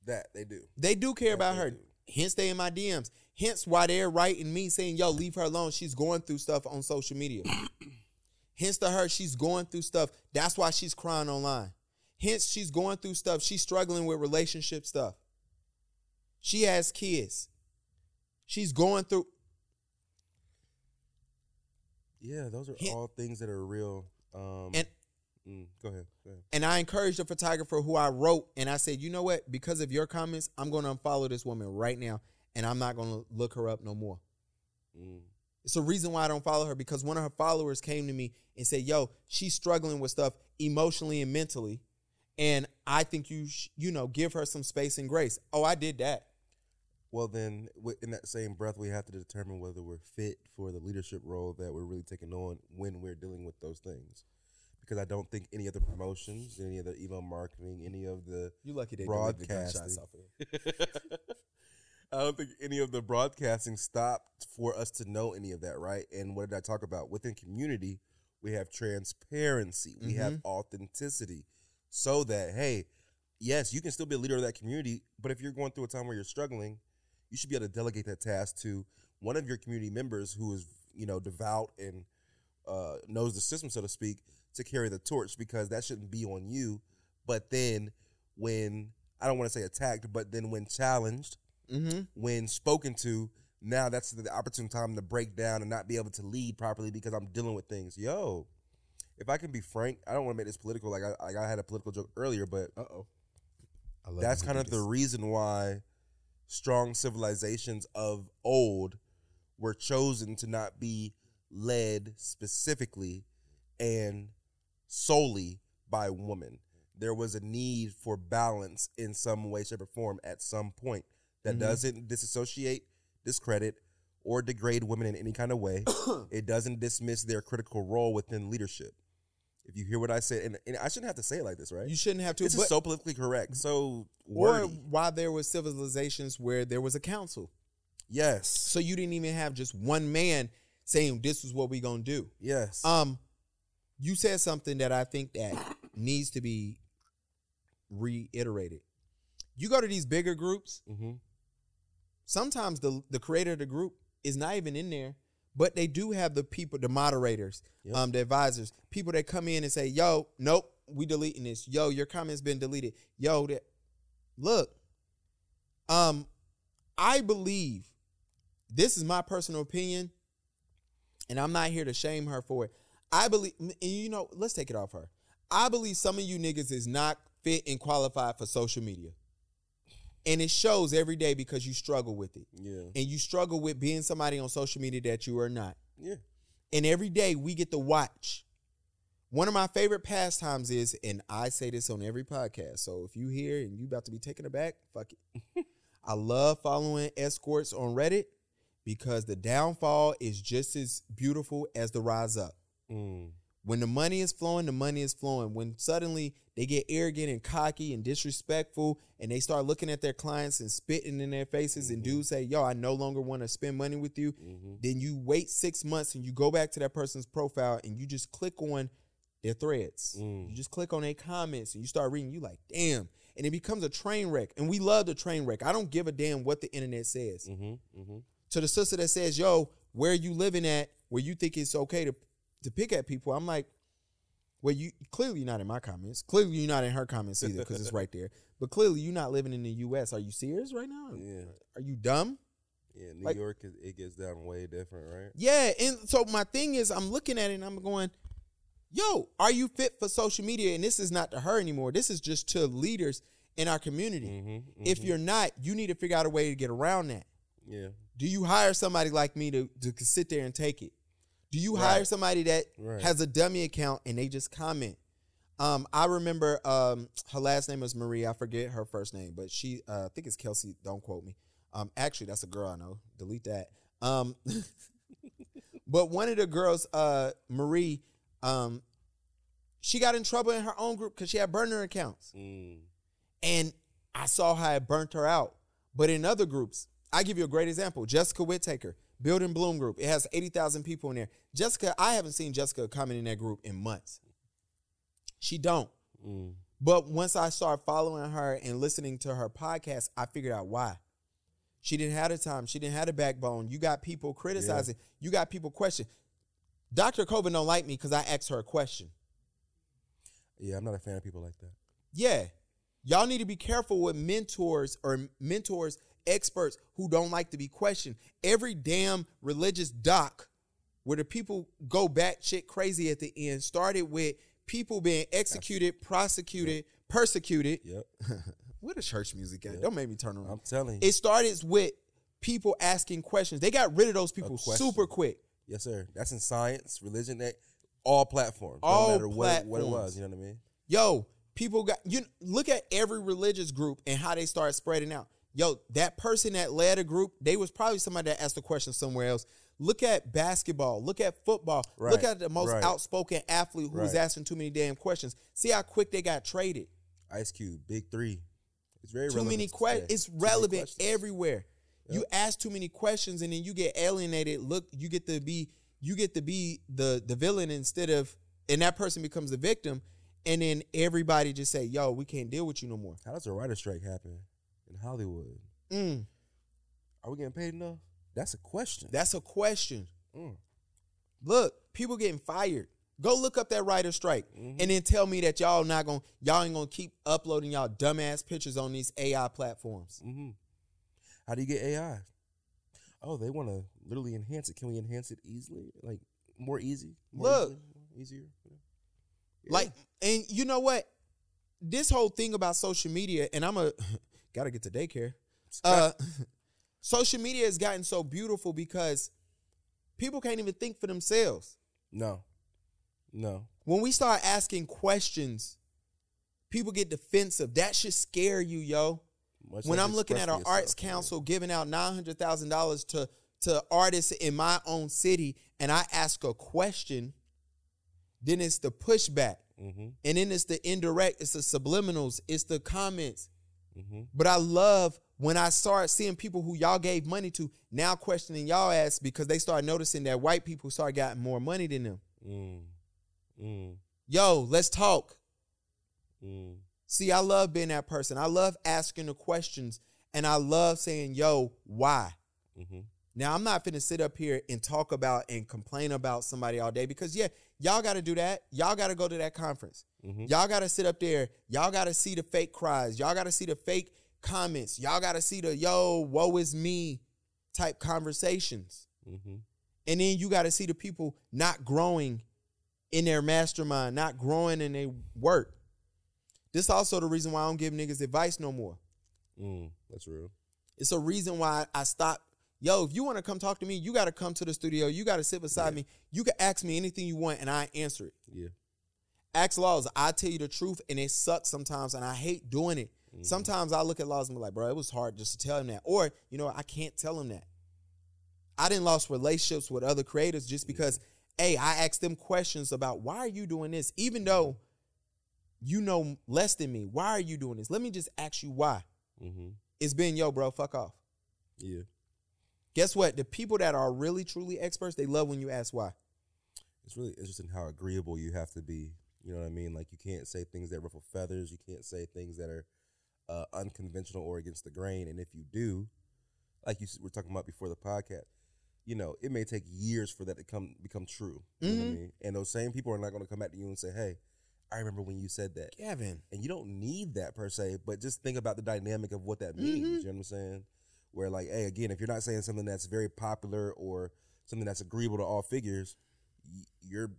That they do. They do care That about her. do. Hence, they in my DMs. Hence, why they're writing me saying, "Yo, leave her alone. She's going through stuff on social media." Hence, to her, she's going through stuff. That's why she's crying online. Hence, she's going through stuff. She's struggling with relationship stuff. She has kids. She's going through. Yeah, those are all things that are real. Um, And- mm, go ahead. Go ahead. And I encouraged the photographer who I wrote, and I said, you know what? Because of your comments, I'm going to unfollow this woman right now, and I'm not going to look her up no more. Mm. It's a reason why I don't follow her because one of her followers came to me and said, "Yo, she's struggling with stuff emotionally and mentally, and I think you, sh- you know, give her some space and grace." Oh, I did that. Well, then, in that same breath, we have to determine whether we're fit for the leadership role that we're really taking on when we're dealing with those things. Because I don't think any of the promotions, any of the email marketing, any of the You lucky they the Broadcasting. off of it. I don't think any of the broadcasting stopped for us to know any of that, right? And what did I talk about? Within community, we have transparency, we have mm-hmm. authenticity, so that, hey, yes, you can still be a leader of that community, but if you're going through a time where you're struggling, you should be able to delegate that task to one of your community members who is, you know, devout and uh, knows the system, so to speak, to carry the torch because that shouldn't be on you. But then when, I don't want to say attacked, but then when challenged, Mm-hmm. when spoken to, now that's the opportune time to break down and not be able to lead properly because I'm dealing with things. Yo, if I can be frank, I don't want to make this political. Like I, like I had a political joke earlier, but Uh oh. that's kind of the reason why strong civilizations of old were chosen to not be led specifically and solely by women. There was a need for balance in some way, shape, or form at some point that Mhm. doesn't disassociate, discredit, or degrade women in any kind of way. it doesn't dismiss their critical role within leadership. If you hear what I said, and, and I shouldn't have to say it like this, right? You shouldn't have to. this but, is so politically correct, so or wordy. why there was civilizations where there was a council, yes, so you didn't even have just one man saying this is what we're gonna do. yes. Um, you said something that I think that needs to be reiterated. You go to these bigger groups, mm-hmm. sometimes the the creator of the group is not even in there, but they do have the people, the moderators, Yep. um, the advisors, people that come in and say, "Yo, nope, we deleting this. Yo, your comment's been deleted. Yo, that look." Um, I believe this is my personal opinion, and I'm not here to shame her for it. I believe, and you know, let's take it off her. I believe some of you niggas is not fit and qualified for social media. And it shows every day because you struggle with it. Yeah, And you struggle with being somebody on social media that you are not. yeah. And every day we get to watch. One of my favorite pastimes is, and I say this on every podcast. So if you hear and you about to be taken aback, fuck it. I love following escorts on Reddit because the downfall is just as beautiful as the rise up. Mm. When the money is flowing, the money is flowing. When suddenly they get arrogant and cocky and disrespectful and they start looking at their clients and spitting in their faces and dudes say, Yo, I no longer want to spend money with you. Mm-hmm. Then you wait six months and you go back to that person's profile and you just click on their threads. Mm. You just click on their comments and you start reading. You like, damn. And it becomes a train wreck. And we love the train wreck. I don't give a damn what the internet says. Mm-hmm. Mm-hmm. To the sister that says, yo, where you living at, where you think it's okay to to pick at people, I'm like, well, you clearly you're not in my comments. Clearly you're not in her comments either, because it's right there. But clearly you're not living in the US. Are you serious right now? Yeah, Are you dumb? yeah. New Like- York, is, it gets down way different, right? Yeah, and so my thing is, I'm looking at it and I'm going, "Yo, are you fit for social media?" And this is not to her anymore. This is just to leaders in our community. Mm-hmm. If you're not, you need to figure out a way to get around that. yeah, Do you hire somebody like me to, to sit there and take it? Do you hire somebody that Right. has a dummy account and they just comment? Um, I remember um, her last name is Marie. I forget her first name, but she, uh, I think it's Kelsey. Don't quote me. Um, actually, that's a girl I know. Delete that. Um, but one of the girls, uh, Marie, um, she got in trouble in her own group because she had burner accounts. mm. And I saw how it burnt her out. But in other groups, I give you a great example. Jessica Whittaker, Building Bloom Group. It has 80,000 people in there. Jessica, I haven't seen Jessica comment in that group in months. She don't. Mm. But once I started following her and listening to her podcast, I figured out why. She didn't have the time. She didn't have the backbone. You got people criticizing. You got people question. Dr. Colvin don't like me because I asked her a question. yeah. I'm not a fan of people like that. Yeah. Y'all need to be careful with mentors or mentors, experts who don't like to be questioned. Every damn religious doc where the people go back shit crazy at the end started with people being executed, prosecuted, persecuted. Yep. What is church music at? Yeah. Don't make me turn around. I'm telling you. It started with people asking questions. They got rid of those people super quick. yes, sir. That's in science, religion, that all platforms. All no matter what, what it was. You know what I mean? Yo, people got you look at every religious group and how they start spreading out. Yo, that person that led a group, they was probably somebody that asked a question somewhere else. Look at basketball, look at football, look at the most right. outspoken athlete who was Right. asking too many damn questions. See how quick they got traded. Ice Cube, Big Three. It's very Too relevant many today. questions. It's Too many relevant questions. everywhere. You ask too many questions and then you get alienated. Look, you get to be you get to be the the villain instead of and that person becomes the victim. And then everybody just say, "Yo, we can't deal with you no more." How does a writer strike happen Hollywood? Mm, Are we getting paid enough? That's a question. that's a question. Mm. Look, people getting fired. Go look up that writer strike Mm-hmm. and then tell me that y'all not gonna y'all ain't gonna keep uploading y'all dumbass pictures on these AI platforms. hmm How do you get AI? Oh, they want to literally enhance it. Can we enhance it easily? Like more easy? More Look. easily? easier. Yeah. Like, and you know what? This whole thing about social media, and I'm a gotta get to daycare. Uh, social media has gotten so beautiful because people can't even think for themselves. no, no. When we start asking questions, people get defensive. That should scare you, yo. Much when I'm looking at our arts yourself, yeah. council giving out nine hundred thousand dollars to to artists in my own city, and I ask a question, then it's the pushback, Mm-hmm. and then it's the indirect, it's the subliminals, it's the comments. Mm-hmm. But I love when I start seeing people who y'all gave money to now questioning y'all ass because they start noticing that white people start getting more money than them. Mm. Mm. Yo, let's talk. Mm. See, I love being that person. I love asking the questions and I love saying, yo, why? Mm-hmm. Now, I'm not finna sit up here and talk about and complain about somebody all day because, yeah, y'all got to do that. Y'all got to go to that conference. Mm-hmm. Y'all got to sit up there. Y'all got to see the fake cries. Y'all got to see the fake comments. Y'all got to see the, yo, woe is me type conversations. Mm-hmm. And then you got to see the people not growing in their mastermind, not growing in their work. This also the reason why I don't give niggas advice no more. Mm. That's real. It's a reason why I stopped. Yo, if you want to come talk to me, you got to come to the studio. You got to sit beside Yeah. me. You can ask me anything you want, and I answer it. Yeah. Ask laws. I tell you the truth, and it sucks sometimes, and I hate doing it. Mhm. Sometimes I look at laws and be like, bro, it was hard just to tell him that, or you know, I can't tell him that. I didn't lost relationships with other creators just because, hey, I asked them questions about why are you doing this, even though you know less than me. Why are you doing this? Let me just ask you why. Mm-hmm. It's been yo, bro. Fuck off. Yeah. Guess what? The people that are really truly experts, they love when you ask why. It's really interesting how agreeable you have to be. You know what I mean? Like you can't say things that ruffle feathers. You can't say things that are uh, unconventional or against the grain. And if you do, like you were talking about before the podcast, you know, it may take years for that to come become true. You know what I mean? And those same people are not going to come back to you and say, "Hey, I remember when you said that." Gavin. And you don't need that per se, but just think about the dynamic of what that means. Mhm. You know what I'm saying? Where like, hey, again, if you're not saying something that's very popular or something that's agreeable to all figures, you're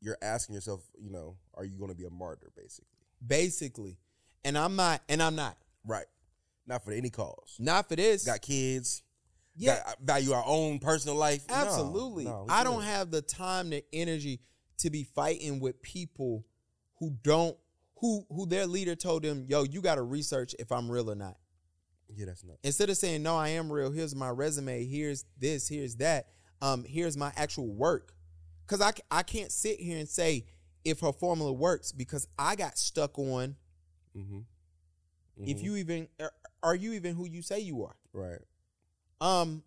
you're asking yourself, you know, are you going to be a martyr, basically? Basically. And I'm not, and I'm not. Right. Not for any cause. Not for this. Got kids. yeah, Got, uh, value our own personal life. Absolutely. no, we I don't have the time, the energy to be fighting with people who don't, who who their leader told them, yo, you got to research if I'm real or not. Yeah, that's not. Instead of saying, no, I am real, here's my resume, here's this, here's that, um, here's my actual work. Because I, I can't sit here and say if her formula works because I got stuck on Mm-hmm. if you even, are, are you even who you say you are? right. Um,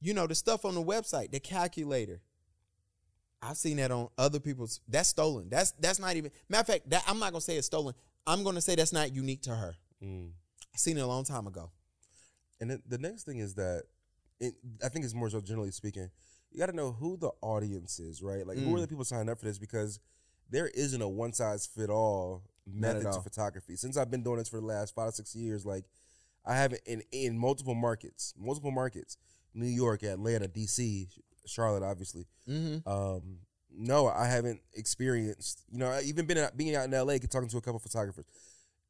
you know, the stuff on the website, the calculator. I've seen that on other people's. That's stolen. That's that's not even. Matter of fact, that I'm not gonna say it's stolen. I'm gonna say that's not unique to her. Mm. I seen it a long time ago. And then the next thing is that it, I think it's more so generally speaking, you got to know who the audience is, right? Like who are Mm. the people signing up for this because there isn't a one size fit all method to photography. Since I've been doing this for the last five or six years, like I have it in in multiple markets, multiple markets, New York, Atlanta, DC, Charlotte, obviously. Mm-hmm. Um, no, I haven't experienced. You know, I even been out, being out in LA, talking to a couple photographers.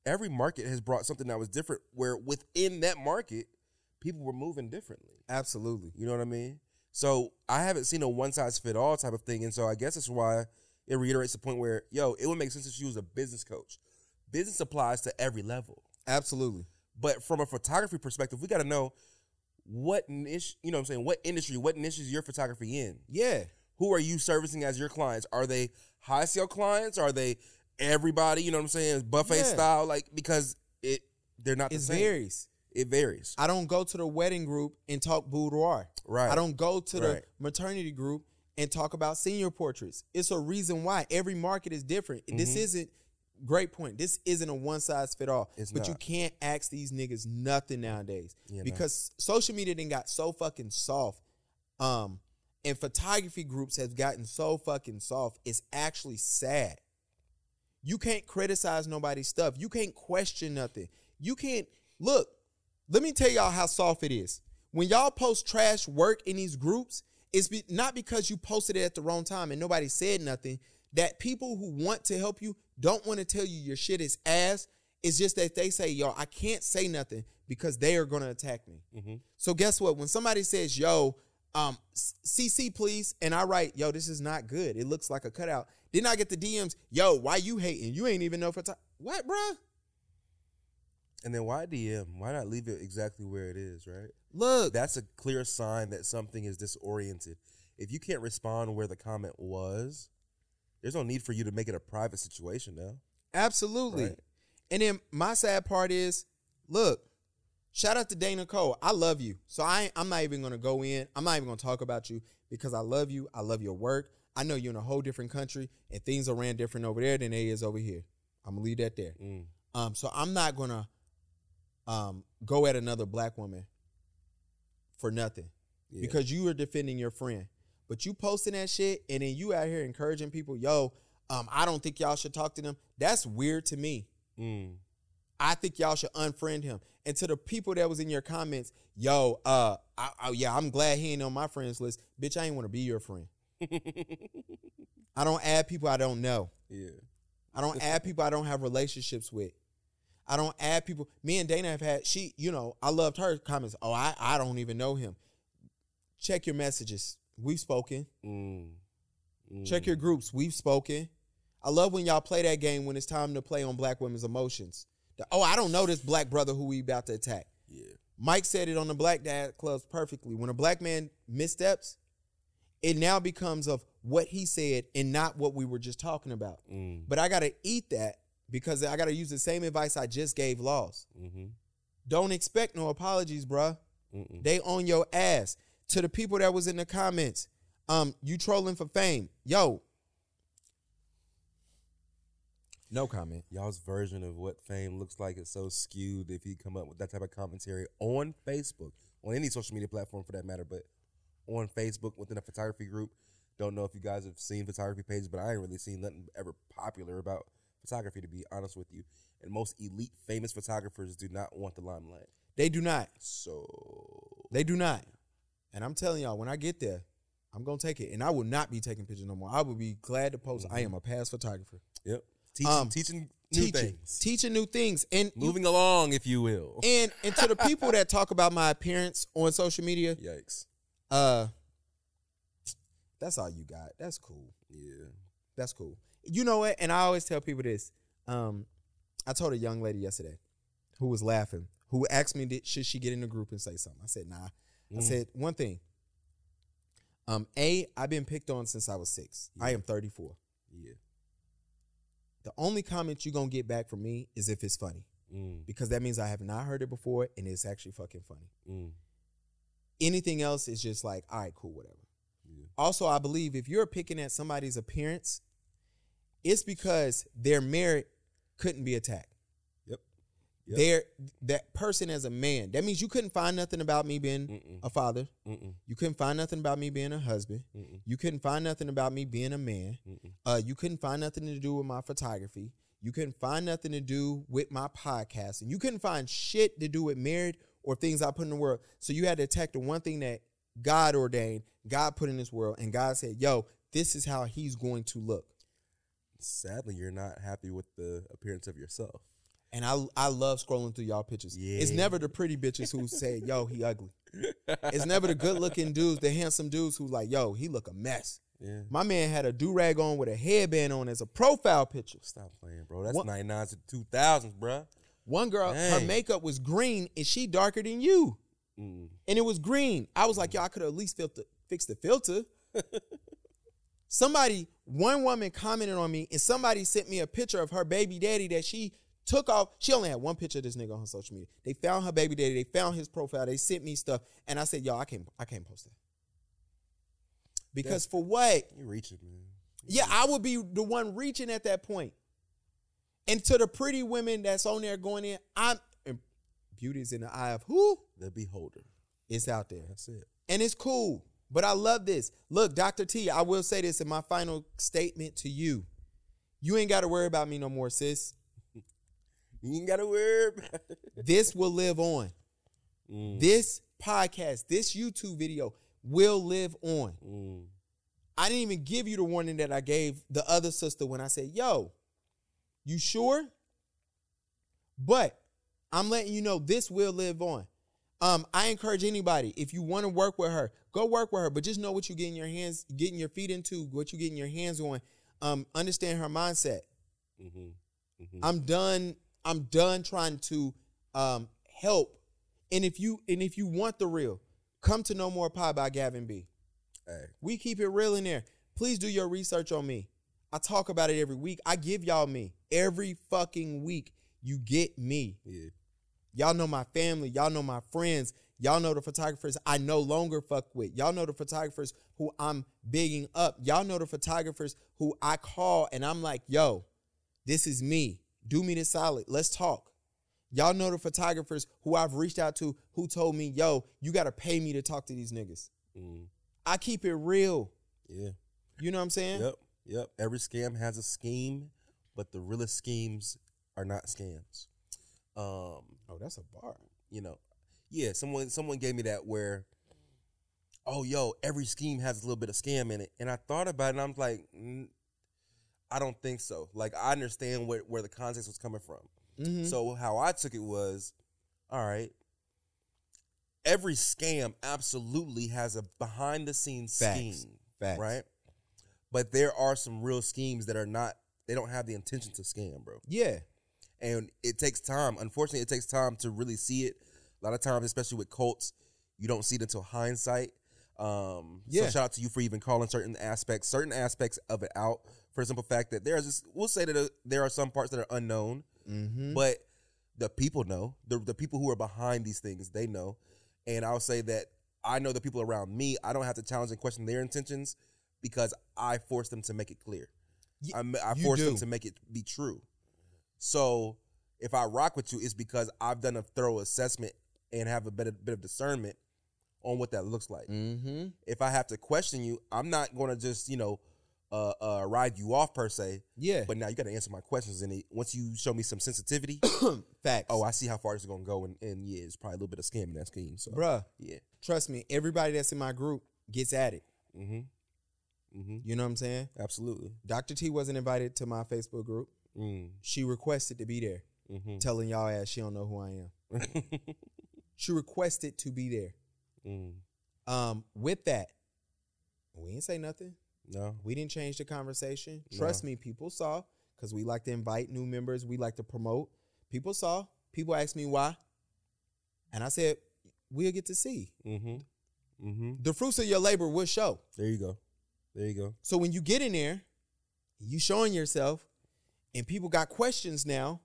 Every market has brought something that was different. Where within that market, people were moving differently. Absolutely. You know what I mean? So I haven't seen a one size fit all type of thing, and so I guess that's why it reiterates the point where yo, it would make sense if she was a business coach. Business applies to every level, Absolutely. but from a photography perspective, we got to know what niche. You know, what I'm saying what industry, what niche is your photography in? Yeah. who are you servicing as your clients? Are they high sale clients? Are they everybody? You know what I'm saying? Buffet Yeah. style, like because it they're not It the same. It varies. It varies, I don't go to the wedding group and talk boudoir. right? I don't go to the maternity group and talk about senior portraits. It's a reason why every market is different. This Mhm. isn't great point. This isn't a one size fit all. It's but you can't ask these niggas nothing nowadays Yeah, no. because social media then got so fucking soft. Um, and photography groups have gotten so fucking soft. It's actually sad. You can't criticize nobody's stuff. You can't question nothing. You can't look. Let me tell y'all how soft it is. When y'all post trash work in these groups, it's be, not because you posted it at the wrong time and nobody said nothing. That people who want to help you don't want to tell you your shit is ass. It's just that they say, yo, I can't say nothing because they are gonna attack me. Mhm. So guess what? When somebody says, yo, um, CC please, and I write, yo, this is not good. It looks like a cutout. Then I get the DMs, yo, why you hating? You ain't even know for time. What, bruh? And then why DM? Why not leave it exactly where it is? Right. Look, That's a clear sign that something is disoriented. If you can't respond where the comment was, There's no need for you to make it a private situation now. Absolutely. Right. And then my sad part is, look, shout out to Dana Cole. I love you. So I I'm not even gonna go in. I'm not even gonna talk about you because I love you. I love your work. I know you're in a whole different country and things are ran different over there than they is over here. I'm gonna leave that there. Mm. Um, so I'm not gonna um go at another black woman for nothing Yeah. because you are defending your friend. But you posting that shit and then you out here encouraging people, yo, um, I don't think y'all should talk to them. That's weird to me. Mm. I think y'all should unfriend him. And to the people that was in your comments, yo, uh, I, I- yeah, I'm glad he ain't on my friends list. Bitch, I ain't want to be your friend. I don't add people I don't know. yeah. I don't add people I don't have relationships with. I don't add people. Me and Dana have had she, you know, I loved her comments. Oh, I, I don't even know him. Check your messages. We've spoken. Mm. Mm. Check your groups. We've spoken. I love when y'all play that game when it's time to play on black women's emotions. The, oh, I don't know this black brother who we about to attack. Yeah. Mike said it on the Black Dad Clubs perfectly. When a black man missteps, it now becomes of what he said and not what we were just talking about. Mm. But I gotta eat that because I gotta use the same advice I just gave Laws. Mm-hmm. Don't expect no apologies, bruh. Mm-mm. They on your ass. To the people that was in the comments, um, you trolling for fame. Yo. No comment. Y'all's version of what fame looks like is so skewed if you come up with that type of commentary on Facebook, on any social media platform for that matter, but on Facebook within a photography group. Don't know if you guys have seen photography pages, but I ain't really seen nothing ever popular about photography, to be honest with you. And most elite, famous photographers do not want the limelight. They do not. So They do not. And I'm telling y'all, when I get there, I'm gonna take it. And I will not be taking pictures no more. I will be glad to post. I mm-hmm. am a past photographer. Yep. Teaching, Um, teaching new teaching, things. teaching new things, and you- Moving along, if you will. and and to the people that talk about my appearance on social media, Yikes. uh, that's all you got. That's cool. Yeah. That's cool. You know what? And I always tell people this. Um, I told a young lady yesterday who was laughing, who asked me, did, should she get in the group and say something? I said, nah. I Mm. said one thing. Um, A, I've been picked on since I was six. I am 34. Yeah. The only comment you're gonna get back from me is if it's funny. Mm. Because that means I have not heard it before and it's actually fucking funny. Mm. Anything else is just like, all right, cool, whatever. Yeah. Also, I believe if you're picking at somebody's appearance, it's because their merit couldn't be attacked. Yep. Their that person as a man. That means you couldn't find nothing about me being Mm-mm. a father. Mm-mm. You couldn't find nothing about me being a husband. Mm-mm. You couldn't find nothing about me being a man. Uh, you couldn't find nothing to do with my photography. You couldn't find nothing to do with my podcast. And you couldn't find shit to do with married or things I put in the world. So you had to attack the one thing that God ordained, God put in this world, and God said, yo, this is how he's going to look. Sadly, you're not happy with the appearance of yourself. And I I love scrolling through y'all pictures. It's never the pretty bitches who say, yo, he ugly. It's never the good looking dudes, the handsome dudes who like, yo, he look a mess. Yeah. My man had a do rag on with a headband on as a profile picture. Stop playing, bro. That's What- 99s to 2000s, bro. One girl, her makeup was green and she darker than you. Mm. And it was green. I was like, yo, I could at least filter, fix the filter. somebody, one woman commented on me and somebody sent me a picture of her baby daddy that she took off. She only had one picture of this nigga on her social media. They found her baby daddy. They found his profile. They sent me stuff. And I said, yo, I can't, I can't post that. Because That's- for what? You reaching, man. Yeah, I would be the one reaching at that point. And to the pretty women that's on there going in, I'm and beauty's in the eye of who? The beholder. It's out there. That's it. And it's cool. But I love this. Look, Dr. T, I will say this in my final statement to you. You ain't got to worry about me no more, sis. You ain't got to worry about it. This will live on. Mm. This podcast, this YouTube video will live on. Mm. I didn't even give you the warning that I gave the other sister when I said, yo, you sure? But I'm letting you know this will live on. Um, I encourage anybody, if you want to work with her, go work with her, but just know what you're getting your hands, getting your feet into, what you're getting your hands on. Um, understand her mindset. Mm-hmm. Mm-hmm. I'm done. I'm done trying to um help. And if you and if you want the real, come to No More Pie by Gavin B. Hey. We keep it real in there. Please do your research on me. I talk about it every week. I give y'all me every fucking week. You get me. Yeah. Y'all know my family. Y'all know my friends. Y'all know the photographers I no longer fuck with. Y'all know the photographers who I'm bigging up. Y'all know the photographers who I call and I'm like, yo, this is me. Do me this solid. Let's talk. Y'all know the photographers who I've reached out to who told me, yo, you got to pay me to talk to these niggas. Mm. I keep it real. Yeah. You know what I'm saying? Yep. Yep. Every scam has a scheme, but the realest schemes are not scams. Um, Oh, that's a bar. you know, yeah. Someone someone gave me that where, oh, yo, every scheme has a little bit of scam in it, and I thought about it, and I'm like, I don't think so. Like I understand where where the context was coming from. Mm-hmm. So how I took it was, all right. Every scam absolutely has a behind the scenes Facts. scheme, Facts. right? But there are some real schemes that are not. They don't have the intention to scam, bro. Yeah. And it takes time. Unfortunately, it takes time to really see it. A lot of times, especially with cults, you don't see it until hindsight. Um, Yeah. So shout out to you for even calling certain aspects, certain aspects of it out. For the simple fact that there's, we'll say that uh, there are some parts that are unknown, Mm-hmm. but the people know. The the people who are behind these things, they know. And I'll say that I know the people around me. I don't have to challenge and question their intentions because I force them to make it clear. I you force them to make it be true. So if I rock with you, it's because I've done a thorough assessment and have a bit, bit of discernment on what that looks like. Mm-hmm. If I have to question you, I'm not going to just you know uh, uh, ride you off per se. Yeah. But now you got to answer my questions, and it, once you show me some sensitivity, Facts. oh, I see how far this is going to go, and, and yeah, it's probably a little bit of scam in that scheme. So bruh, yeah, trust me, everybody that's in my group gets at it. mm-hmm, mm-hmm, You know what I'm saying? absolutely. Dr. T wasn't invited to my Facebook group. Mm, She requested to be there, mm-hmm. telling y'all ass she don't know who I am. She requested to be there. mm, Um, with that, we didn't say nothing. No, We didn't change the conversation. No. Trust me, people saw because we like to invite new members. We like to promote. People saw. People asked me why, and I said we'll get to see mm-hmm, mm-hmm. the fruits of your labor will show. There you go. There you go. So when you get in there, you showing yourself, and people got questions now,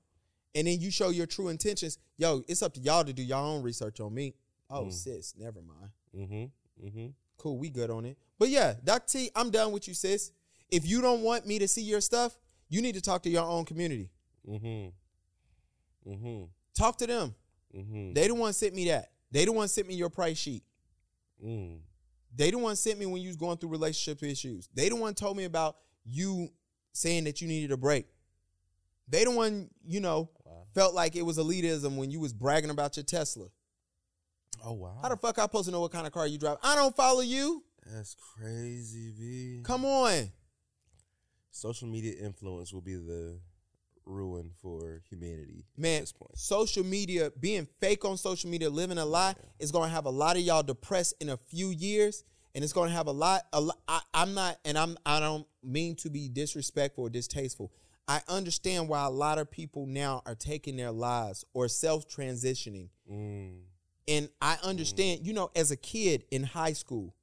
and then you show your true intentions. Yo, it's up to y'all to do your own research on me. Oh, Mm. sis, never mind. Mm-hmm. Mm-hmm. Cool, we good on it. But yeah, Doc T, I'm done with you, sis. If you don't want me to see your stuff, you need to talk to your own community. Mm-hmm. Mm-hmm. Talk to them. Mm-hmm. They the one sent me that. They the one sent me your price sheet. Mm. They the one sent me when you was going through relationship issues. They the one told me about you saying that you needed a break. They the one, you know, Wow. felt like it was elitism when you was bragging about your Tesla. Oh wow. How the fuck I supposed to know what kind of car you drive? I don't follow you. That's crazy, B. Come on. Social media influence will be the ruin for humanity at Man, this point. social media, being fake on social media, living a lie, is going to have a lot of y'all depressed in a few years, and it's going to have a lot. A lot I, I'm not, and I'm. I don't mean to be disrespectful or distasteful. I understand why a lot of people now are taking their lives or self transitioning, Mm. And I mm-hmm. understand. You know, as a kid in high school,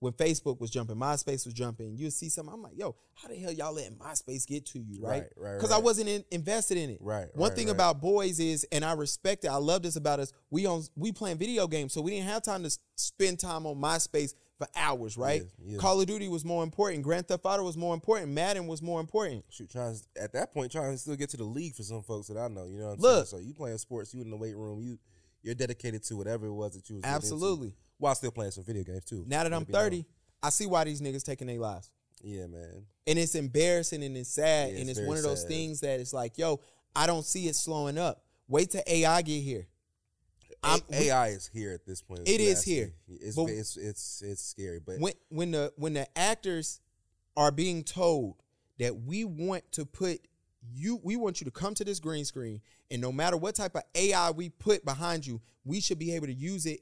when Facebook was jumping, MySpace was jumping, you see something. I'm like, yo, how the hell y'all letting MySpace get to you, right? Right, right, Because I wasn't in, invested in it. Right. One right, thing right. about boys is, and I respect it. I love this about us. We on we playing video games, so we didn't have time to spend time on MySpace for hours, right? Yeah, yeah. Call of Duty was more important. Grand Theft Auto was more important. Madden was more important. shoot, trying at that point, trying to still get to the league for some folks that I know. You know, what I'm Look. saying? so you playing sports, you in the weight room, you you're dedicated to whatever it was that you was getting into, Absolutely. while still playing some video games too. Now that I'm it be 30, I see why these niggas taking their lives. yeah, man. And it's embarrassing and it's sad. Yeah, and it's it's one of those sad. things that it's like, yo, I don't see it slowing up. Wait till AI get here. A- AI is here at this point. It is here. It's, But- it's it's it's scary, but when when the when the actors are being told that we want to put you we want you to come to this green screen and no matter what type of AI we put behind you, we should be able to use it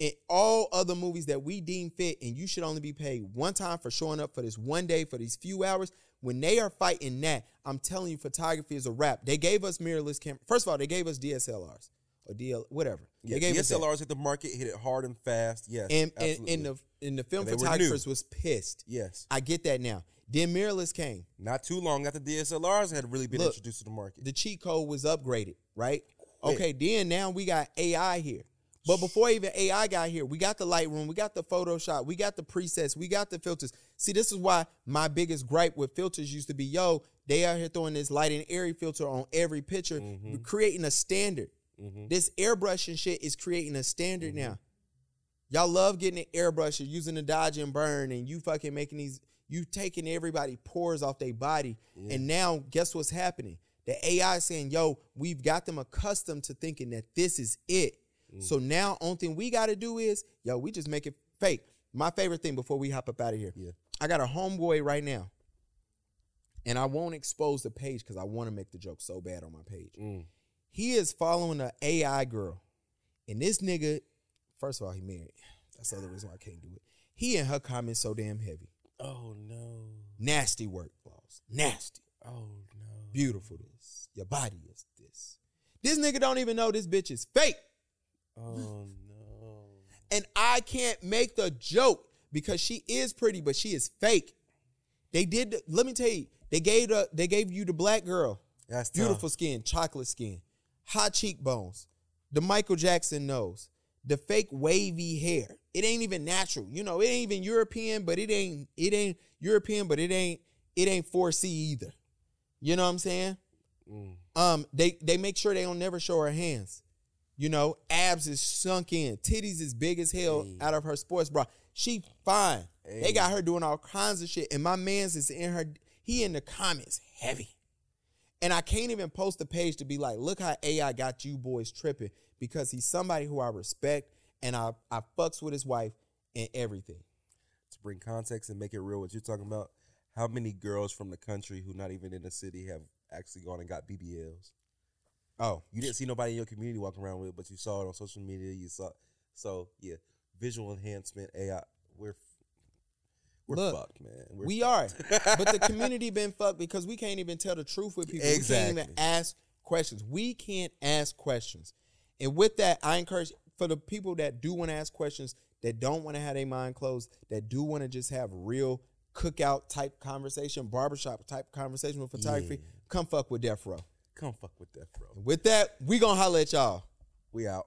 in all other movies that we deem fit and you should only be paid one time for showing up for this one day for these few hours. When they are fighting that, I'm telling you photography is a wrap. They gave us mirrorless camera. First of all, they gave us DSLRs. or DL whatever. Yeah, they gave. DSLRs hit the market, hit it hard and fast. Yes, and and, and the and the film And they were new. photographers was pissed. yes, I get that now. Then mirrorless came. not too long after DSLRs had really been Look, introduced to the market. The cheat code was upgraded, right? Quick. Okay, then now we got AI here. But before even AI got here, we got the Lightroom, we got the Photoshop, we got the presets, we got the filters. See, this is why my biggest gripe with filters used to be, yo, they out here throwing this light and airy filter on every picture, Mhm. creating a standard. Mhm. This airbrushing shit is creating a standard now. Y'all love getting an airbrush and using the dodge and burn, and you fucking making these, you taking everybody pores off their body. Yeah. And now, guess what's happening? The AI is saying, yo, we've got them accustomed to thinking that this is it. Mm. So now, only thing we got to do is, yo, we just make it fake. My favorite thing before we hop up out of here, Yeah. I got a homeboy right now, and I won't expose the page because I want to make the joke so bad on my page. Mm. He is following an AI girl, and this nigga, first of all, he married. That's the other reason why I can't do it. He and her comments so damn heavy, Oh no! nasty work, boss, nasty. Oh no! Beautiful this. Your body is this. This nigga don't even know this bitch is fake. Oh no! And I can't make the joke because she is pretty, but she is fake. They did the- let me tell you, they gave the they gave you the black girl. That's tough. Beautiful skin, chocolate skin, hot cheekbones, the Michael Jackson nose, the fake wavy hair. It ain't even natural. You know, it ain't even European, but it ain't it ain't European, but it ain't it ain't 4C either. You know what I'm saying? Mm. Um, they they make sure they don't never show her hands. You know, abs is sunk in, titties is big as hell Hey. out of her sports bra. She fine. Hey. They got her doing all kinds of shit, and my man's is in her. He in the comments heavy, and I can't even post the page to be like, look how AI got you boys tripping because he's somebody who I respect and I I fucks with his wife and everything. To bring context and make it real, what you're talking about. How many girls from the country who not even in the city have actually gone and got BBLs? Oh, You didn't see nobody in your community walking around with, it, but you saw it on social media. You saw, so yeah, visual enhancement, AI. We're we're Look, fucked, man. We're we are, but the community been fucked because we can't even tell the truth with people. We can't even ask questions. We can't ask questions. And with that, I encourage for the people that do want to ask questions, that don't want to have their mind closed, that do want to just have real cookout type conversation, barbershop type conversation with photography, Yeah. come fuck with Death Row. Come fuck with that, bro. With that, we gonna holler at y'all. We out.